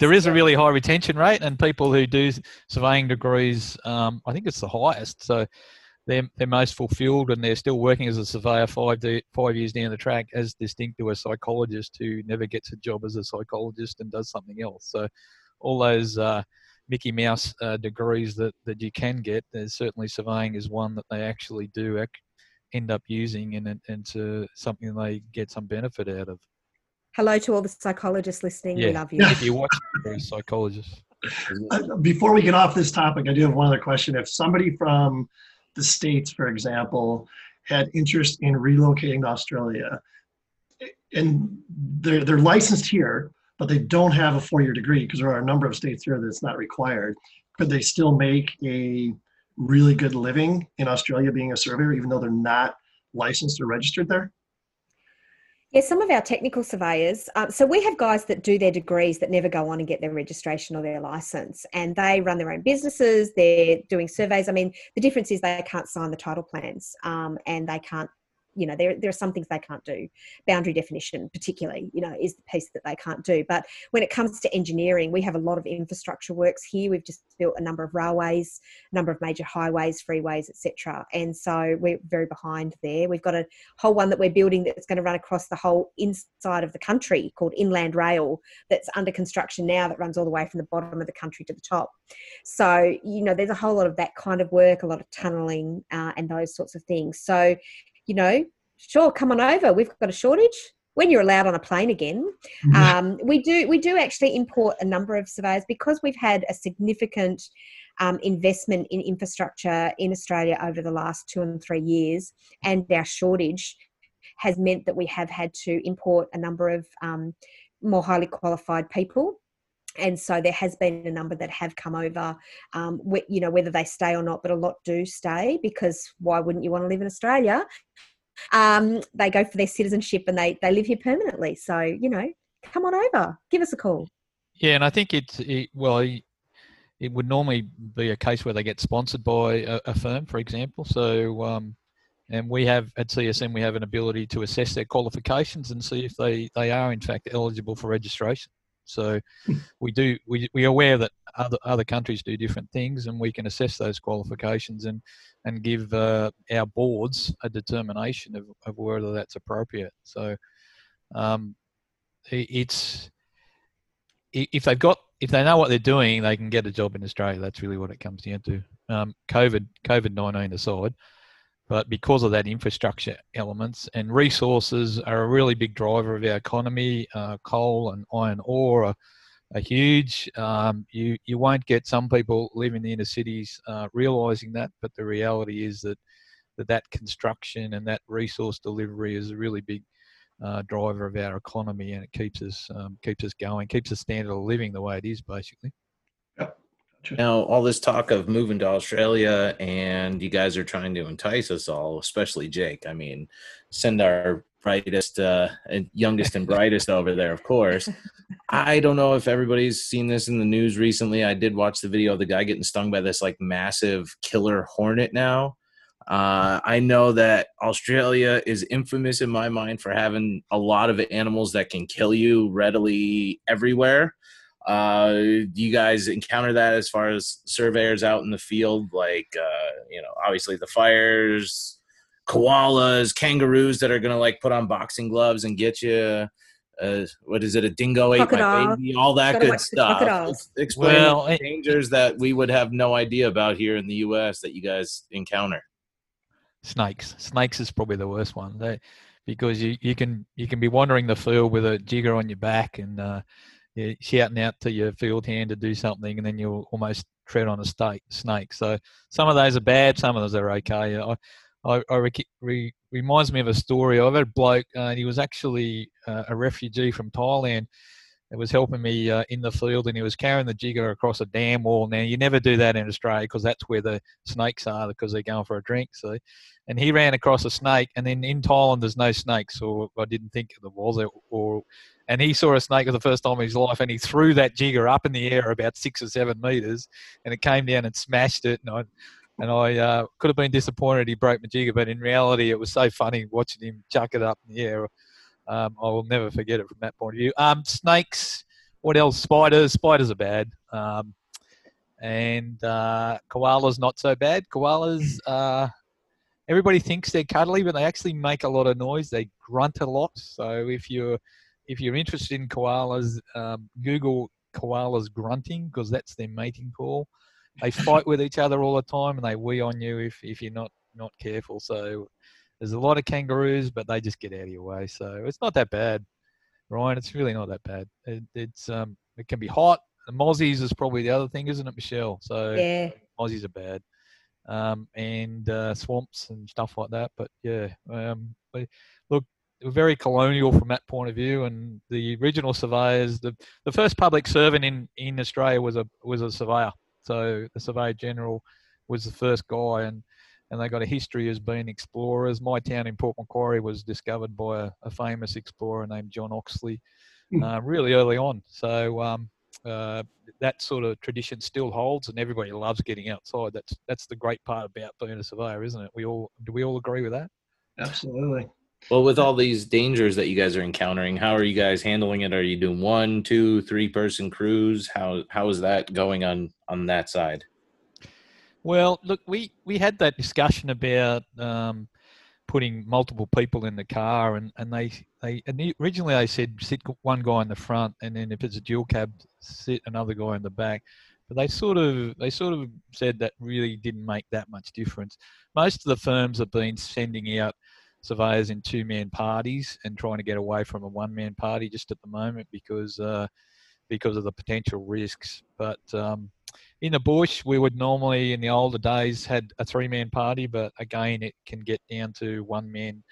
There a really high retention rate, and people who do surveying degrees, um, I think it's the highest. So they're, they're most fulfilled, and they're still working as a surveyor five five years down the track, as distinct to a psychologist who never gets a job as a psychologist and does something else. So all those uh, Mickey Mouse uh, degrees that, that you can get, there's certainly surveying is one that they actually do ac- end up using, and it- and to something they get some benefit out of. Hello to all the psychologists listening. We love you. If you watch a psychologist. Uh, Before we get off this topic, I do have one other question. If somebody from the States, for example, had interest in relocating to Australia and they're, they're licensed here, but they don't have a four year degree because there are a number of states here that's not required, could they still make a really good living in Australia being a surveyor, even though they're not licensed or registered there? Yeah, some of our technical surveyors. Um, so we have guys that do their degrees that never go on and get their registration or their license, and they run their own businesses. They're doing surveys. I mean, the difference is they can't sign the title plans, um, and they can't you know there, there are some things they can't do. Boundary definition particularly you know is the piece that they can't do. But when it comes to engineering we have a lot of infrastructure works here. We've just built a number of railways a number of major highways freeways etc and so we're very behind there. We've got a whole one that we're building that's going to run across the whole inside of the country called inland rail that's under construction now that runs all the way from the bottom of the country to the top. So you know there's a whole lot of that kind of work a lot of tunneling uh, and those sorts of things. So you know, sure, come on over. We've got a shortage when you're allowed on a plane again. Um, we do we do actually import a number of surveyors because we've had a significant um, investment in infrastructure in Australia over the last two and three years, and our shortage has meant that we have had to import a number of um, more highly qualified people and so there has been a number that have come over um, you know whether they stay or not but a lot do stay because why wouldn't you want to live in australia um, they go for their citizenship and they they live here permanently. So you know, come on over, give us a call. Yeah, and I think it's it, well, it would normally be a case where they get sponsored by a, a firm, for example. So, um, and we have at CSN we have an ability to assess their qualifications and see if they they are in fact eligible for registration. So we do we we are aware that other other countries do different things, and we can assess those qualifications and and give uh, our boards a determination of, of whether that's appropriate. So um, it's if they've got if they know what they're doing, they can get a job in Australia. That's really what it comes down to. Um, COVID COVID nineteen aside, but because of that infrastructure elements and resources are a really big driver of our economy, uh, coal and iron ore are, are huge. Um, you you won't get some people living in the inner cities uh, realizing that, but the reality is that, that that construction and that resource delivery is a really big uh, driver of our economy, and it keeps us um, keeps us going, keeps the standard of living the way it is, basically. Now, all this talk of moving to Australia, and you guys are trying to entice us all, especially Jake. I mean, send our brightest, uh, youngest, and brightest over there, of course. I don't know if everybody's seen this in the news recently. I did watch the video of the guy getting stung by this like massive killer hornet now. Uh, I know that Australia is infamous in my mind for having a lot of animals that can kill you readily everywhere. Uh, do you guys encounter that as far as surveyors out in the field? Like, uh, you know, obviously the fires, koalas, kangaroos that are gonna like put on boxing gloves and get you. Uh, what is it? A dingo ate my baby. All that good stuff. Explain well, the dangers that we would have no idea about here in the U.S. that you guys encounter. Snakes. Snakes is probably the worst one. They, because you, you can you can be wandering the field with a jigger on your back and uh, you're shouting out to your field hand to do something, and then you'll almost tread on a stake, snake. So some of those are bad, some of those are okay. I, I, I re, re, reminds me of a story. I've had a bloke, uh, he was actually uh, a refugee from Thailand. That was helping me uh, in the field, and he was carrying the jigger across a dam wall. Now you never do that in Australia because that's where the snakes are because they're going for a drink. So, and he ran across a snake, and then in Thailand there's no snakes, or I didn't think there was, or and he saw a snake for the first time in his life, and he threw that jigger up in the air about six or seven meters, and it came down and smashed it. And I, and I uh, could have been disappointed he broke my jigger, but in reality, it was so funny watching him chuck it up in the air. Um, I will never forget it from that point of view. Um, snakes, what else? Spiders. Spiders are bad. Um, and uh, koalas not so bad. Koalas, uh, everybody thinks they're cuddly, but they actually make a lot of noise. They grunt a lot. So if you're if you're interested in koalas, um, Google koalas grunting because that's their mating call. They fight with each other all the time and they wee on you if, if you're not, not careful. So there's a lot of kangaroos, but they just get out of your way. So it's not that bad, Ryan. It's really not that bad. It, it's um, it can be hot. The mozzies is probably the other thing, isn't it, Michelle? So yeah, mozzies are bad, um, and uh, swamps and stuff like that. But yeah, um, look, very colonial from that point of view. And the original surveyors, the, the first public servant in, in Australia was a was a surveyor. So the surveyor general was the first guy, and and they got a history as being explorers. My town in Port Macquarie was discovered by a, a famous explorer named John Oxley Hmm. uh, really early on. So um, uh, that sort of tradition still holds, and everybody loves getting outside. That's that's the great part about being a surveyor, isn't it? We all do we all agree with that? Absolutely. Well, with all these dangers that you guys are encountering, how are you guys handling it? Are you doing one, two, three person crews? How how is that going on on that side? Well, look, we, we had that discussion about um, putting multiple people in the car, and, and they they and originally they said sit one guy in the front, and then if it's a dual cab, sit another guy in the back. But they sort of they sort of said that really didn't make that much difference. Most of the firms have been sending out surveyors in two man parties and trying to get away from a one man party just at the moment because uh, because of the potential risks. But um, in the bush, we would normally in the older days had a three man party, but again, it can get down to one man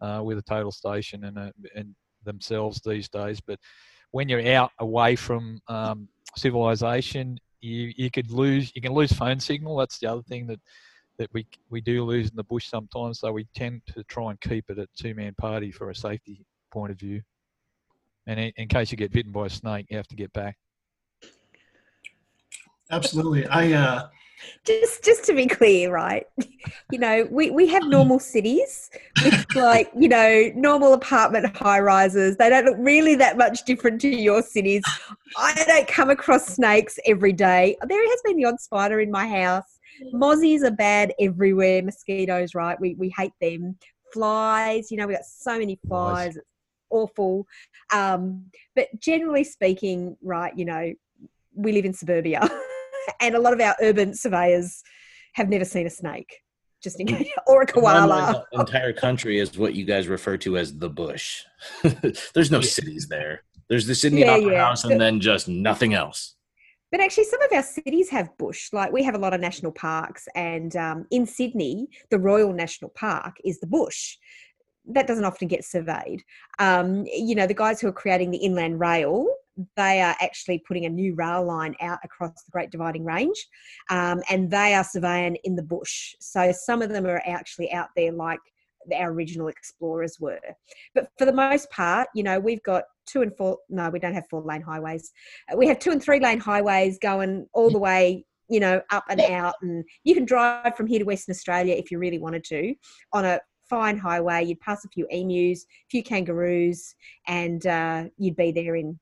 uh, with a total station and, a, and themselves these days. But when you're out away from um, civilization, you, you could lose you can lose phone signal. That's the other thing that that we we do lose in the bush sometimes. So we tend to try and keep it at two man party for a safety point of view. And in, in case you get bitten by a snake, you have to get back. Absolutely. I uh just just to be clear right you know we, we have normal cities with like you know normal apartment high rises they don't look really that much different to your cities i don't come across snakes every day there has been the odd spider in my house mozzies are bad everywhere mosquitoes right we, we hate them flies you know we got so many flies it's awful um, but generally speaking right you know we live in suburbia and a lot of our urban surveyors have never seen a snake, just in case, or a koala. The entire country is what you guys refer to as the bush. There's no cities there. There's the Sydney Yeah, Opera yeah. House, and then just nothing else. But actually, some of our cities have bush. Like we have a lot of national parks, and um, in Sydney, the Royal National Park is the bush. That doesn't often get surveyed. Um, you know, the guys who are creating the Inland Rail, they are actually putting a new rail line out across the Great Dividing Range, um, and they are surveying in the bush. So some of them are actually out there, like our original explorers were. But for the most part, you know, we've got two and four. No, we don't have four lane highways. Uh, We have two and three lane highways going all the way. You know, up and out, and you can drive from here to Western Australia if you really wanted to on a fine highway. You'd pass a few emus, a few kangaroos, and uh, you'd be there in,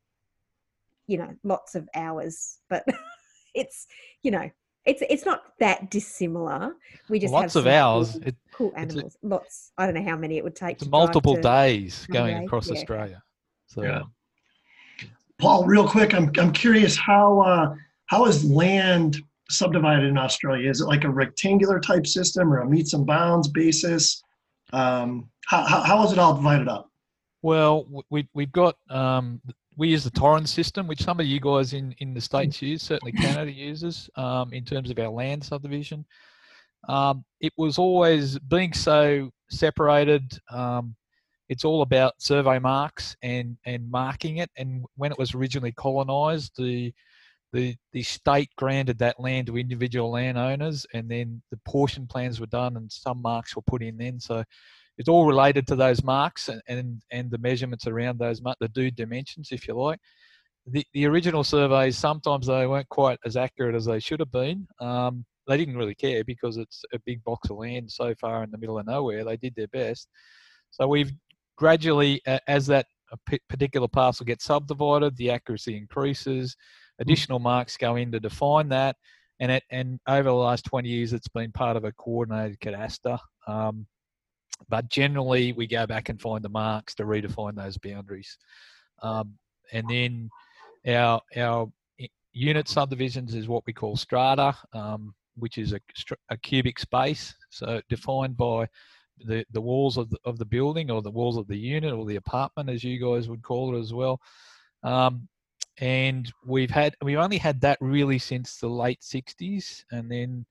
you know, lots of hours. But it's, you know, it's it's not that dissimilar. We just Lots have of hours. Cool, It, cool it's a- animals. Lots. I don't know how many it would take. it's to multiple to- days going Monday, across yeah. Australia. So Yeah. Paul, real quick, I'm I'm curious how uh how is land subdivided in Australia? Is it like a rectangular type system or a metes and bounds basis? Um, how, how, how is it all divided up? Well, we we've got um, we use the Torrens system, which some of you guys in in the states use. Certainly, Canada uses um, in terms of our land subdivision. Um, it was always being so separated. Um, it's all about survey marks and and marking it. And when it was originally colonised, the the the state granted that land to individual landowners, and then the portion plans were done, and some marks were put in then. So it's all related to those marks and, and, and the measurements around those the due dimensions, if you like. The, the original surveys, sometimes they weren't quite as accurate as they should have been. Um, they didn't really care because it's a big box of land so far in the middle of nowhere. They did their best. So we've gradually, a- as that uh, particular parcel gets subdivided, the accuracy increases, additional marks go in to define that. And, it, and over the last 20 years, it's been part of a coordinated cadastre. Um, but generally we go back and find the marks to redefine those boundaries. Um, and then our our unit subdivisions is what we call strata um, which is a, a cubic space. So defined by the, the walls of the, of the building or the walls of the unit or the apartment as you guys would call it as well. Um, and we've had we've only had that really since the late 60s and then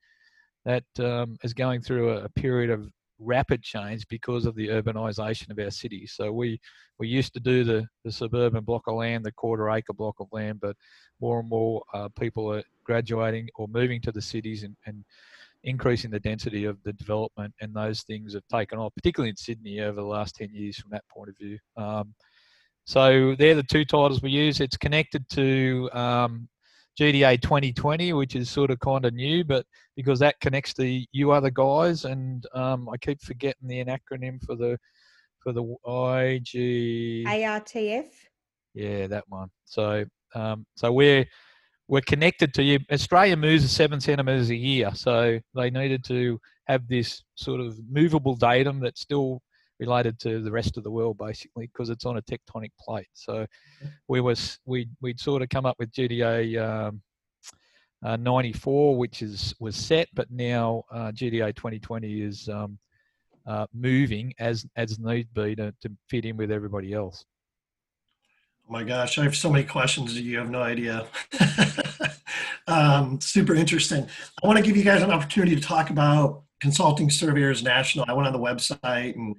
that um, is going through a, a period of rapid change because of the urbanisation of our cities. So we we used to do the, the suburban block of land, the quarter acre block of land, but more and more uh, people are graduating or moving to the cities and, and increasing the density of the development, and those things have taken off, particularly in Sydney over the last 10 years from that point of view. Um, so they're the two titles we use. It's connected to um, GDA 2020, which is sort of kind of new, but because that connects to you other guys, and um, I keep forgetting the acronym for the for the IG ARTF. Yeah, that one. So um, so we're we're connected to you. Australia moves seven centimeters a year, so they needed to have this sort of movable datum that's still related to the rest of the world, basically, because it's on a tectonic plate. So we was we we'd sort of come up with GDA um, uh, 94, which is was set, but now uh, GDA 2020 is um, uh, moving as as need be to, to fit in with everybody else. Oh my gosh, I have so many questions. You have no idea. um, super interesting. I want to give you guys an opportunity to talk about Consulting Surveyors National. I went on the website and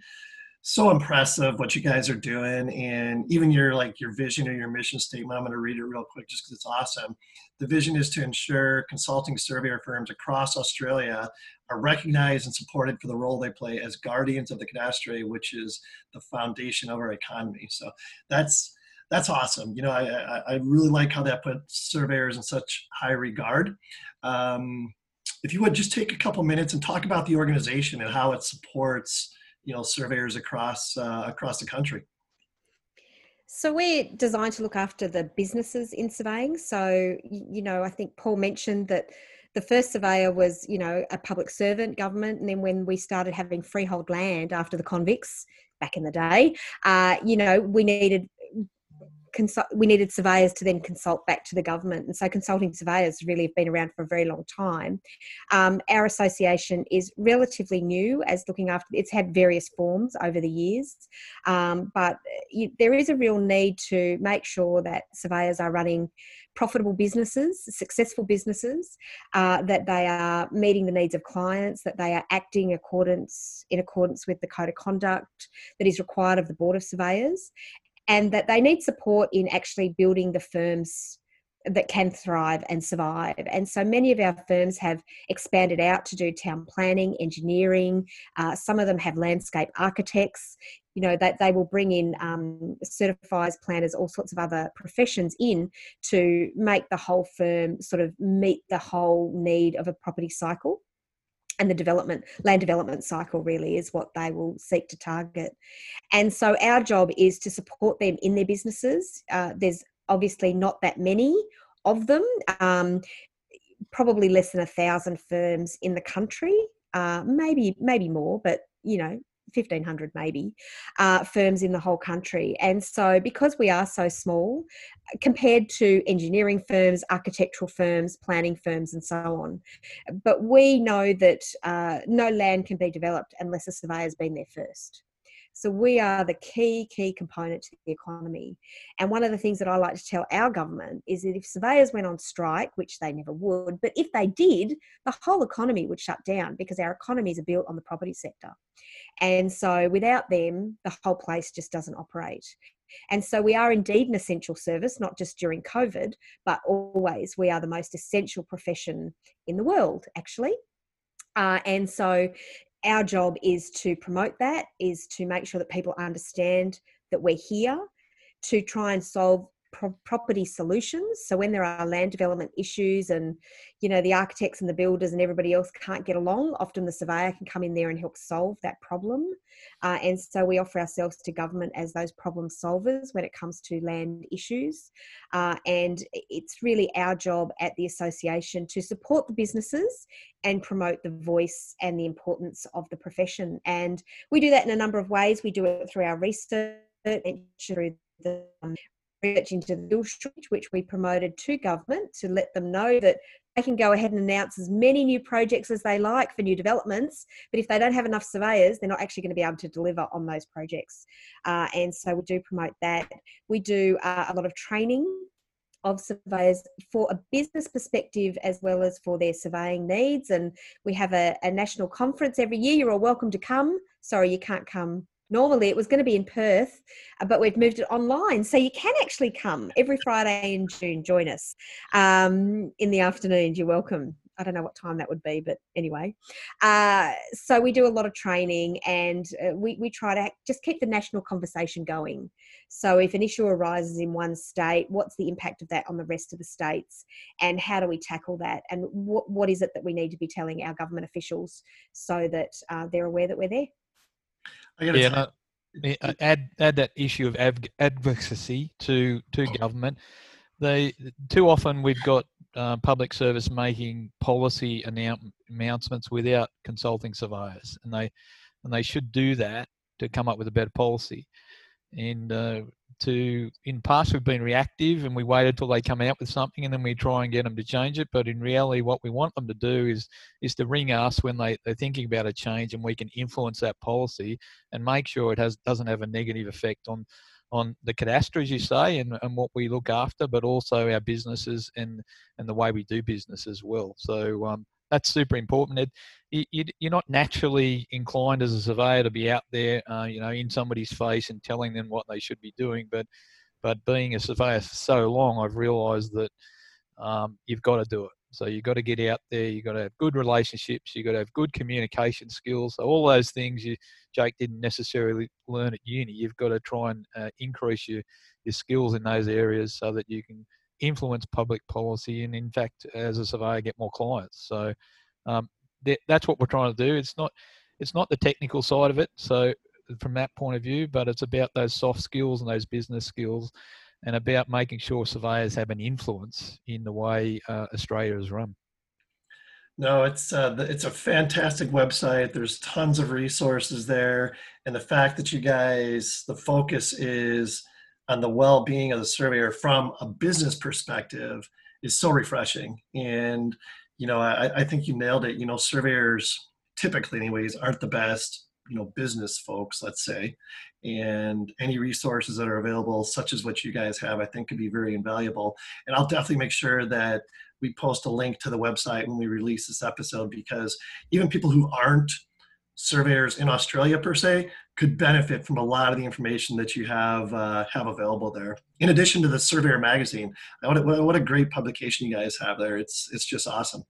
so impressive what you guys are doing and even your like your vision or your mission statement i'm going to read it real quick just because it's awesome the vision is to ensure consulting surveyor firms across australia are recognized and supported for the role they play as guardians of the cadastre which is the foundation of our economy so that's that's awesome. You know, I, I, really like how that puts surveyors in such high regard. Um, if you would just take a couple minutes and talk about the organization and how it supports, you know, surveyors across uh, across the country. So we're designed to look after the businesses in surveying. So you know, I think Paul mentioned that the first surveyor was, you know, a public servant government, and then when we started having freehold land after the convicts back in the day, uh, you know, we needed consult, we needed surveyors to then consult back to the government. And so consulting surveyors really have been around for a very long time. Um, our association is relatively new as looking after, it's had various forms over the years, um, but you, there is a real need to make sure that surveyors are running profitable businesses, successful businesses, uh, that they are meeting the needs of clients, that they are acting accordance in accordance with the code of conduct that is required of the board of surveyors, and that they need support in actually building the firms that can thrive and survive. And so many of our firms have expanded out to do town planning, engineering. Uh, some of them have landscape architects. You know that they will bring in um, certifiers, planners, all sorts of other professions in to make the whole firm sort of meet the whole need of a property cycle and the development land development cycle really is what they will seek to target. And so our job is to support them in their businesses. Uh, there's obviously not that many of them um, probably less than a thousand firms in the country uh, maybe maybe more but you know 1500 maybe uh, firms in the whole country. And so because we are so small compared to engineering firms architectural firms planning firms and so on but we know that uh, no land can be developed unless a surveyor has been there first so we are the key, key component to the economy. And one of the things that I like to tell our government is that if surveyors went on strike, which they never would, but if they did, the whole economy would shut down because our economies are built on the property sector. And so without them, the whole place just doesn't operate. And so we are indeed an essential service, not just during COVID, but always. We are the most essential profession in the world, actually. Uh, and so our job is to promote that, is to make sure that people understand that we're here to try and solve pro- property solutions. So when there are land development issues and you know the architects and the builders and everybody else can't get along, often the surveyor can come in there and help solve that problem. Uh, and so we offer ourselves to government as those problem solvers when it comes to land issues. Uh, and it's really our job at the association to support the businesses and promote the voice and the importance of the profession. And we do that in a number of ways. We do it through our research, and through the um, research into the Bill Street, which we promoted to government to let them know that they can go ahead and announce as many new projects as they like for new developments. But if they don't have enough surveyors, they're not actually going to be able to deliver on those projects. Uh, and so we do promote that. We do uh, a lot of training of surveyors for a business perspective as well as for their surveying needs. And we have a, a national conference every year. You're all welcome to come. Sorry, you can't come normally it was going to be in Perth, uh, but we've moved it online. So you can actually come every Friday in June, join us um, in the afternoon. You're welcome. I don't know what time that would be, but anyway. Uh, so we do a lot of training and uh, we, we try to just keep the national conversation going. So if an issue arises in one state, what's the impact of that on the rest of the states? And how do we tackle that? And what, what is it that we need to be telling our government officials so that uh, they're aware that we're there? Yeah, tell no, yeah, add add that issue of adv- advocacy to to government. They too often we've got uh, public service making policy annou- announcements without consulting surveyors, and they and they should do that to come up with a better policy. And uh, to in past we've been reactive and we waited till they come out with something and then we try and get them to change it. But in reality, what we want them to do is is to ring us when they, they're thinking about a change and we can influence that policy and make sure it has doesn't have a negative effect on on the cadastre, as you say, and, and what we look after, but also our businesses and and the way we do business as well. So um, that's super important. You- you're not naturally inclined as a surveyor to be out there, uh, you know, in somebody's face and telling them what they should be doing. But but being a surveyor for so long, I've realised that um, you've got to do it. So you've got to get out there. You've got to have good relationships. You've got to have good communication skills. So all those things you, Jake, didn't necessarily learn at uni. You've got to try and uh, increase your, your skills in those areas so that you can influence public policy and, in fact, as a surveyor, get more clients. So um, that, that's what we're trying to do. It's not it's not the technical side of it. So from that point of view, but it's about those soft skills and those business skills and about making sure surveyors have an influence in the way uh, Australia is run. No, it's uh, it's a fantastic website. There's tons of resources there, and the fact that you guys the focus is on the well-being of the surveyor from a business perspective is so refreshing. And you know, I, I think you nailed it. You know, surveyors typically, anyways, aren't the best you know business folks, let's say, and any resources that are available, such as what you guys have, I think could be very invaluable. And I'll definitely make sure that we post a link to the website when we release this episode because even people who aren't surveyors in Australia per se could benefit from a lot of the information that you have uh, have available there. In addition to the Surveyor magazine, what a, what a great publication you guys have there. It's it's just awesome.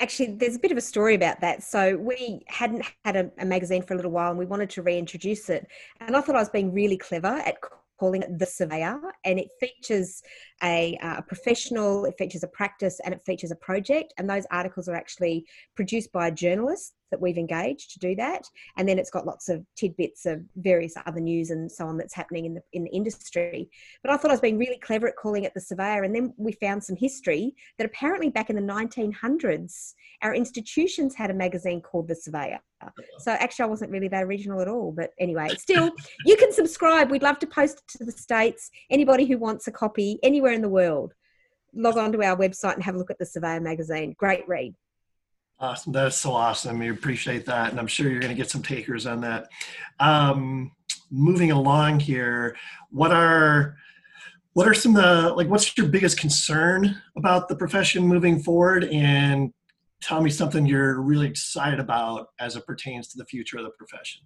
Actually, there's a bit of a story about that. So we hadn't had a, a magazine for a little while, and we wanted to reintroduce it. And I thought I was being really clever at calling it the Surveyor, and it features a, uh, a professional, it features a practice, and it features a project. And those articles are actually produced by a journalist that we've engaged to do that. And then it's got lots of tidbits of various other news and so on that's happening in the in the industry. But I thought I was being really clever at calling it the Surveyor, and then we found some history that apparently back in the 1900s, our institutions had a magazine called the Surveyor. So actually, I wasn't really that original at all. But anyway, still, you can subscribe. We'd love to post it to the states. Anybody who wants a copy anywhere in the world, log on to our website and have a look at the Surveyor magazine. Great read. Awesome. That is so awesome. We appreciate that. And I'm sure you're going to get some takers on that. Um, moving along here, what are what are some of the like what's your biggest concern about the profession moving forward and tell me something you're really excited about as it pertains to the future of the profession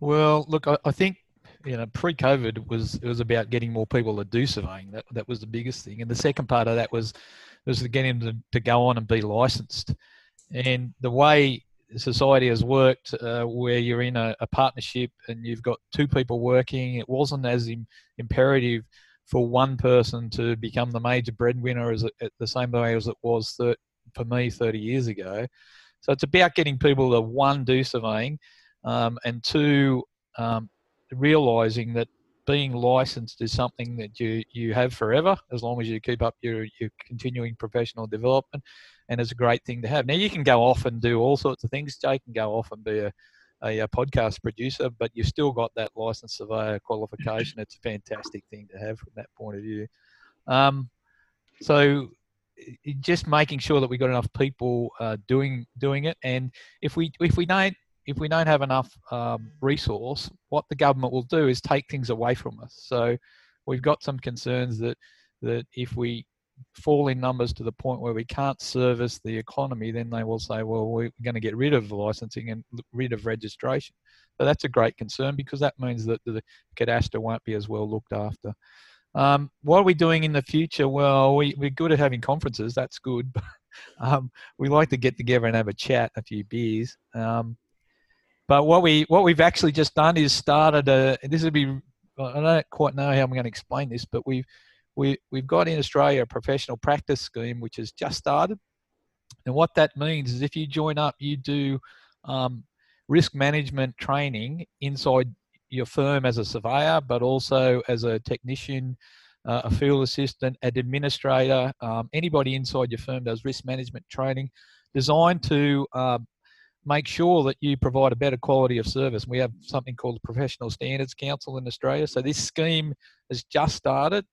Well, look, I, I think you know pre-COVID was it was about getting more people to do surveying. That that was the biggest thing, and the second part of that was was to getting them to, to go on and be licensed. And the way society has worked, uh, where you're in a, a partnership and you've got two people working, it wasn't as Im- imperative for one person to become the major breadwinner as it, the same way as it was thir- for me 30 years ago. So it's about getting people to one do surveying, um, and two um, realizing that being licensed is something that you you have forever as long as you keep up your your continuing professional development, and it's a great thing to have. Now you can go off and do all sorts of things. Jay can go off and be a a, a podcast producer, but you've still got that licensed surveyor qualification. It's a fantastic thing to have from that point of view. Um, so just making sure that we've got enough people uh, doing doing it, and if we if we don't if we don't have enough um, resource, what the government will do is take things away from us. So we've got some concerns that that if we fall in numbers to the point where we can't service the economy, then they will say, well, we're going to get rid of licensing and rid of registration. So that's a great concern because that means that the cadastre won't be as well looked after. Um, what are we doing in the future? Well, we, we're good at having conferences. That's good. um, we like to get together and have a chat, a few beers. Um, but what we what we've actually just done is started a. This would be. I don't quite know how I'm going to explain this, but we've we we've got in Australia a professional practice scheme which has just started. And what that means is if you join up, you do um, risk management training inside your firm as a surveyor, but also as a technician, uh, a field assistant, an administrator, um, anybody inside your firm does risk management training designed to um, make sure that you provide a better quality of service. We have something called the Professional Standards Council in Australia. So this scheme has just started,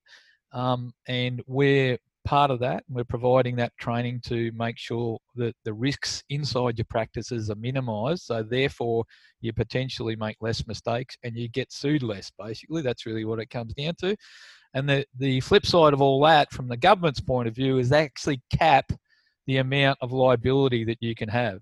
um, and we're part of that. We're providing that training to make sure that the risks inside your practices are minimised. So therefore, you potentially make less mistakes and you get sued less. Basically, that's really what it comes down to. And the the flip side of all that, from the government's point of view, is actually cap the amount of liability that you can have.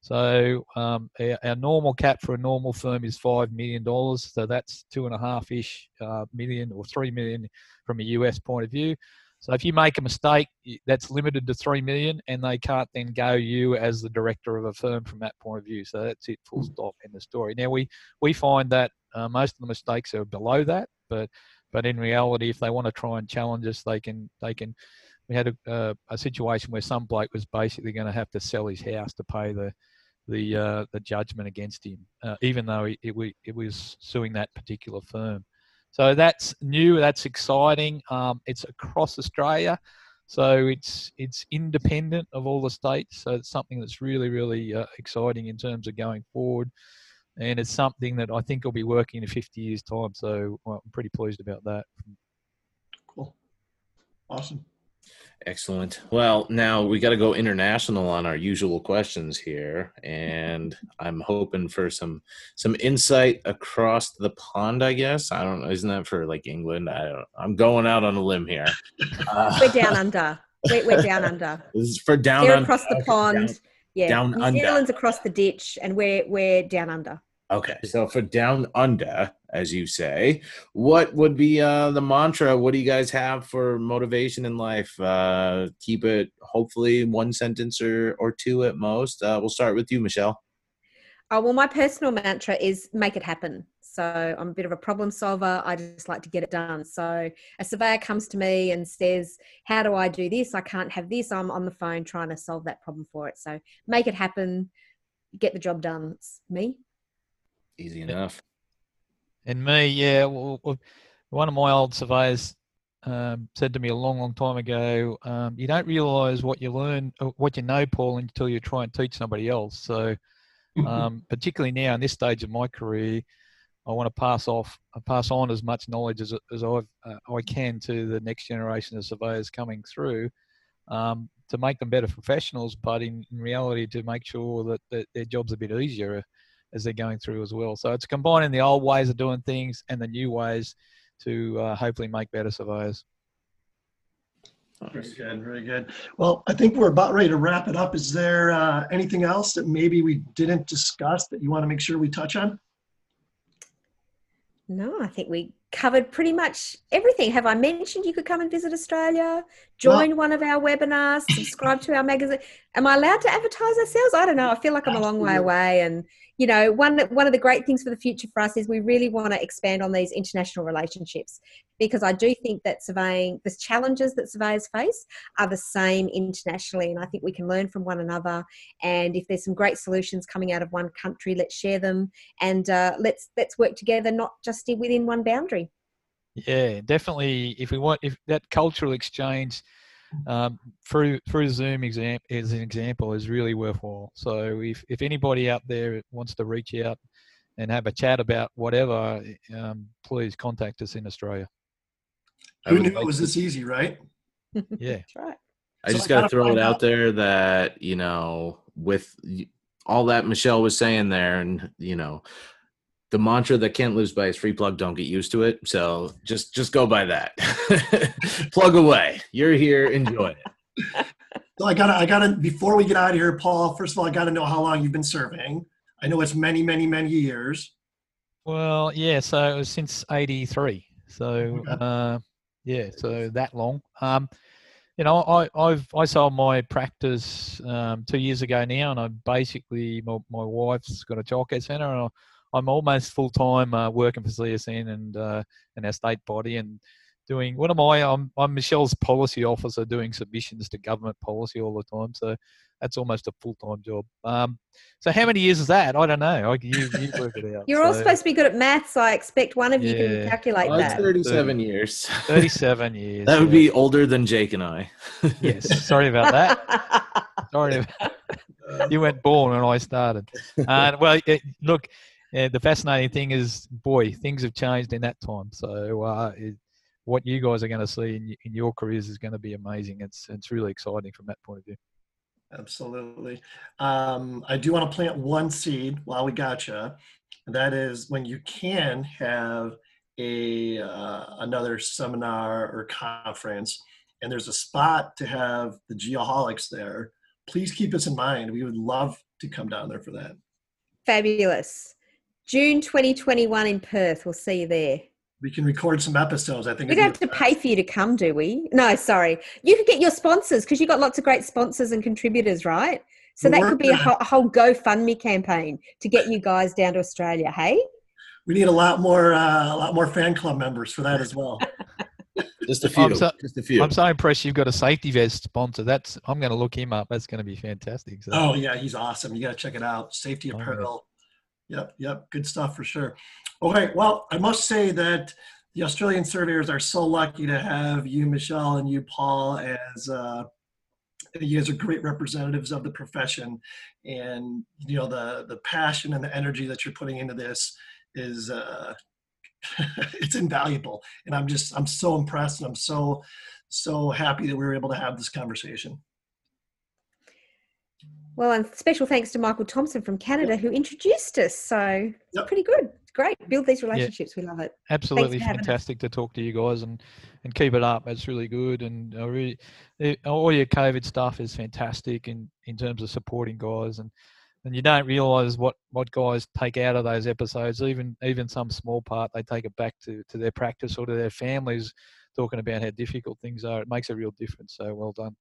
So um, our, our, normal cap for a normal firm is five million dollars. So that's two and a half ish uh, million or three million from a US point of view. So if you make a mistake, that's limited to three million, and they can't then go you as the director of a firm from that point of view. So that's it, full Hmm. stop in the story. Now we we find that uh, most of the mistakes are below that, but but in reality, if they want to try and challenge us, they can they can. We had a, uh, a situation where some bloke was basically going to have to sell his house to pay the the uh, the judgment against him, uh, even though it, it, it was suing that particular firm. So that's new. That's exciting. Um, it's across Australia, so it's it's independent of all the states. So it's something that's really really uh, exciting in terms of going forward, and it's something that I think will be working in 50 years' time. So well, I'm pretty pleased about that. Cool. Awesome. Excellent. Well, now we got to go international on our usual questions here, and I'm hoping for some some insight across the pond. I guess I don't. Isn't that for like England? I don't. I'm going out on a limb here. Uh, We're down under. We're, we're down under. this is for down. They're under. across the pond. down- yeah, down New under. Zealand's across the ditch, and we're we're down under. Okay, so for down under, as you say, what would be uh, the mantra? What do you guys have for motivation in life? Uh, keep it hopefully one sentence or, or two at most. Uh, we'll start with you, Michelle. Oh well, my personal mantra is make it happen. So I'm a bit of a problem solver. I just like to get it done. So a surveyor comes to me and says, "How do I do this? I can't have this." I'm on the phone trying to solve that problem for it. So make it happen. Get the job done. It's me. Easy enough. And me, yeah, well, one of my old surveyors um, said to me a long, long time ago, um, you don't realise what you learn, uh, what you know, Paul, until you try and teach somebody else. So, um, particularly now in this stage of my career, I want to pass off, uh, pass on as much knowledge as, as I've, uh, I can to the next generation of surveyors coming through, um, to make them better professionals, but in, in reality to make sure that, that their job's a bit easier as they're going through as well. So it's combining the old ways of doing things and the new ways to uh, hopefully make better surveyors. Very good. Very good. Well, I think we're about ready to wrap it up. Is there uh, anything else that maybe we didn't discuss that you want to make sure we touch on? No, I think we covered pretty much everything. Have I mentioned you could come and visit Australia, join one of our webinars, subscribe to our magazine? Am I allowed to advertise ourselves? I don't know. I feel like I'm a long way away. And, you know, one, one of the great things for the future for us is we really want to expand on these international relationships because I do think that surveying, the challenges that surveyors face are the same internationally. And I think we can learn from one another. And if there's some great solutions coming out of one country, let's share them and uh, let's let's work together, not just within one boundary. Yeah, definitely. If we want, if that cultural exchange um, through through Zoom exam as an example is really worthwhile. So if if anybody out there wants to reach out and have a chat about whatever, um, please contact us in Australia. I Who knew like it was to- this easy, right? Yeah. That's right. I So just got to throw it out out- there that, you know, with all that Michelle was saying there, and, you know, the mantra that Kent lives by is free plug, don't get used to it. So just just go by that. plug away. You're here, enjoy it. So I gotta, I gotta, before we get out of here, Paul, first of all, I gotta know how long you've been serving I know it's many, many, many years. Well, yeah. So it was since '83. So Okay. uh, yeah, so that long. Um, you know, I, I've I sold my practice um, two years ago now, and I basically my, my wife's got a childcare centre, and I, I'm almost full time uh, working for CSN and uh, and our state body, and doing what am I? I'm I'm Michelle's policy officer, doing submissions to government policy all the time. So that's almost a full time job. Um, so how many years is that? I don't know. I, you, you work it out. You're all supposed to be good at maths. So I expect one of you can calculate Well, that. 37 years. 37 years. That would yeah. be older than Jake and I. Yes. Sorry about that. Sorry. About, that. you weren't born when I started. Uh, well, it, look, uh, the fascinating thing is, boy, things have changed in that time. So uh, it, what you guys are going to see in, in your careers is going to be amazing. It's it's really exciting from that point of view. Absolutely. Um, I do want to plant one seed while we got you. That is when you can have a uh, another seminar or conference, and there's a spot to have the geoholics there. Please keep us in mind. We would love to come down there for that. Fabulous. June 2021 in Perth. We'll see you there. We can record some episodes. I think We it'd don't have be to pay for you to come, do we? No, sorry. You can get your sponsors because you've got lots of great sponsors and contributors, right? So We're that could be a whole, a whole GoFundMe campaign to get you guys down to Australia. Hey, We need a lot more uh, a lot more fan club members for that as well. Just a few. I'm so- just a few. I'm so impressed you've got a safety vest sponsor. That's I'm going to look him up. That's going to be fantastic. So. Oh yeah, he's awesome. You got to check it out. Safety Oh, yeah. apparel. Yep, yep, good stuff for sure. Okay, well, I must say that the Australian surveyors are so lucky to have you, Michelle, and you, Paul, as uh, you guys are great representatives of the profession, and you know the the passion and the energy that you're putting into this is uh, it's invaluable. And I'm just I'm so impressed, and I'm so so happy that we were able to have this conversation. Well, and special thanks to Michael Thompson from Canada who introduced us. So it's Yep. pretty good. It's great. Build these relationships. We love it. absolutely for having us. fantastic to talk to you guys and and keep it up. It's really good and I really eh, all your COVID stuff is fantastic in in terms of supporting guys and and you don't realize what what guys take out of those episodes even even some small part they take it back to to their practice or to their families talking about how difficult things are it makes a real difference so well done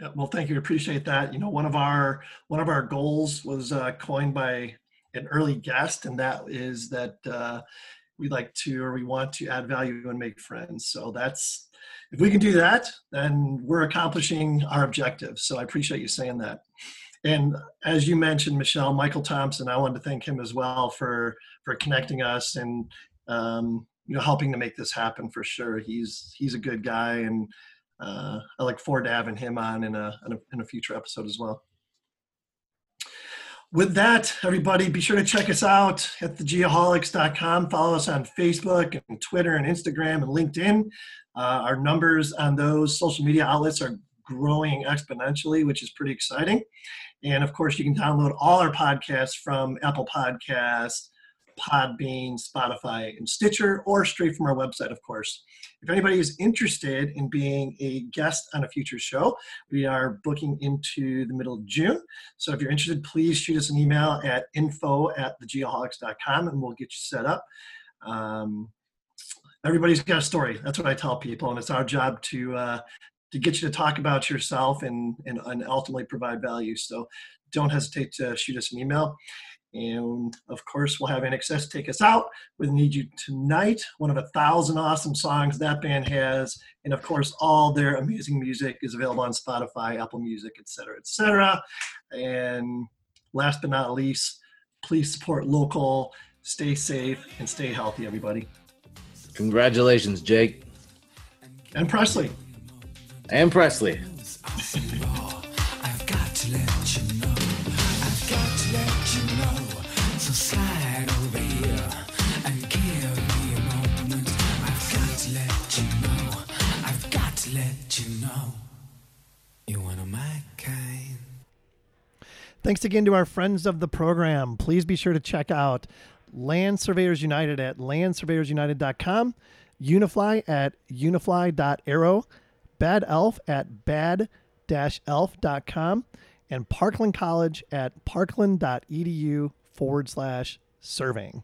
Yeah, well, thank you. Appreciate that. You know, one of our one of our goals was uh, coined by an early guest, and that is that uh, we like to or we want to add value and make friends. So that's if we can do that, then we're accomplishing our objective. So I appreciate you saying that. And as you mentioned, Michelle, Michael Thompson, I wanted to thank him as well for for connecting us and um, you know helping to make this happen for sure. He's he's a good guy and uh, I look forward to having him on in a, in a in a future episode as well. With that, everybody, be sure to check us out at thegeoholics.com. Follow us on Facebook and Twitter and Instagram and LinkedIn. Uh, our numbers on those social media outlets are growing exponentially, which is pretty exciting. And of course, you can download all our podcasts from Apple Podcasts, Podbean, Spotify, and Stitcher, or straight from our website, of course. If anybody is interested in being a guest on a future show, we are booking into the middle of June. So if you're interested, please shoot us an email at info at thegeoholics.com and we'll get you set up. Um, everybody's got a story. That's what I tell people, and it's our job to uh, to get you to talk about yourself and, and and ultimately provide value. So don't hesitate to shoot us an email. And of course, we'll have INXS take us out with Need You Tonight, one of a thousand awesome songs that band has. And of course, all their amazing music is available on Spotify, Apple Music, et cetera, et cetera. And last but not least, please support local, stay safe, and stay healthy, everybody. Congratulations, Jake And Presley. and Presley. Thanks again to our friends of the program. Please be sure to check out Land Surveyors United at landsurveyorsunited.com, Unifli at unifli.aero, Bad Elf at bad-elf.com, and Parkland College at parkland.edu forward slash surveying.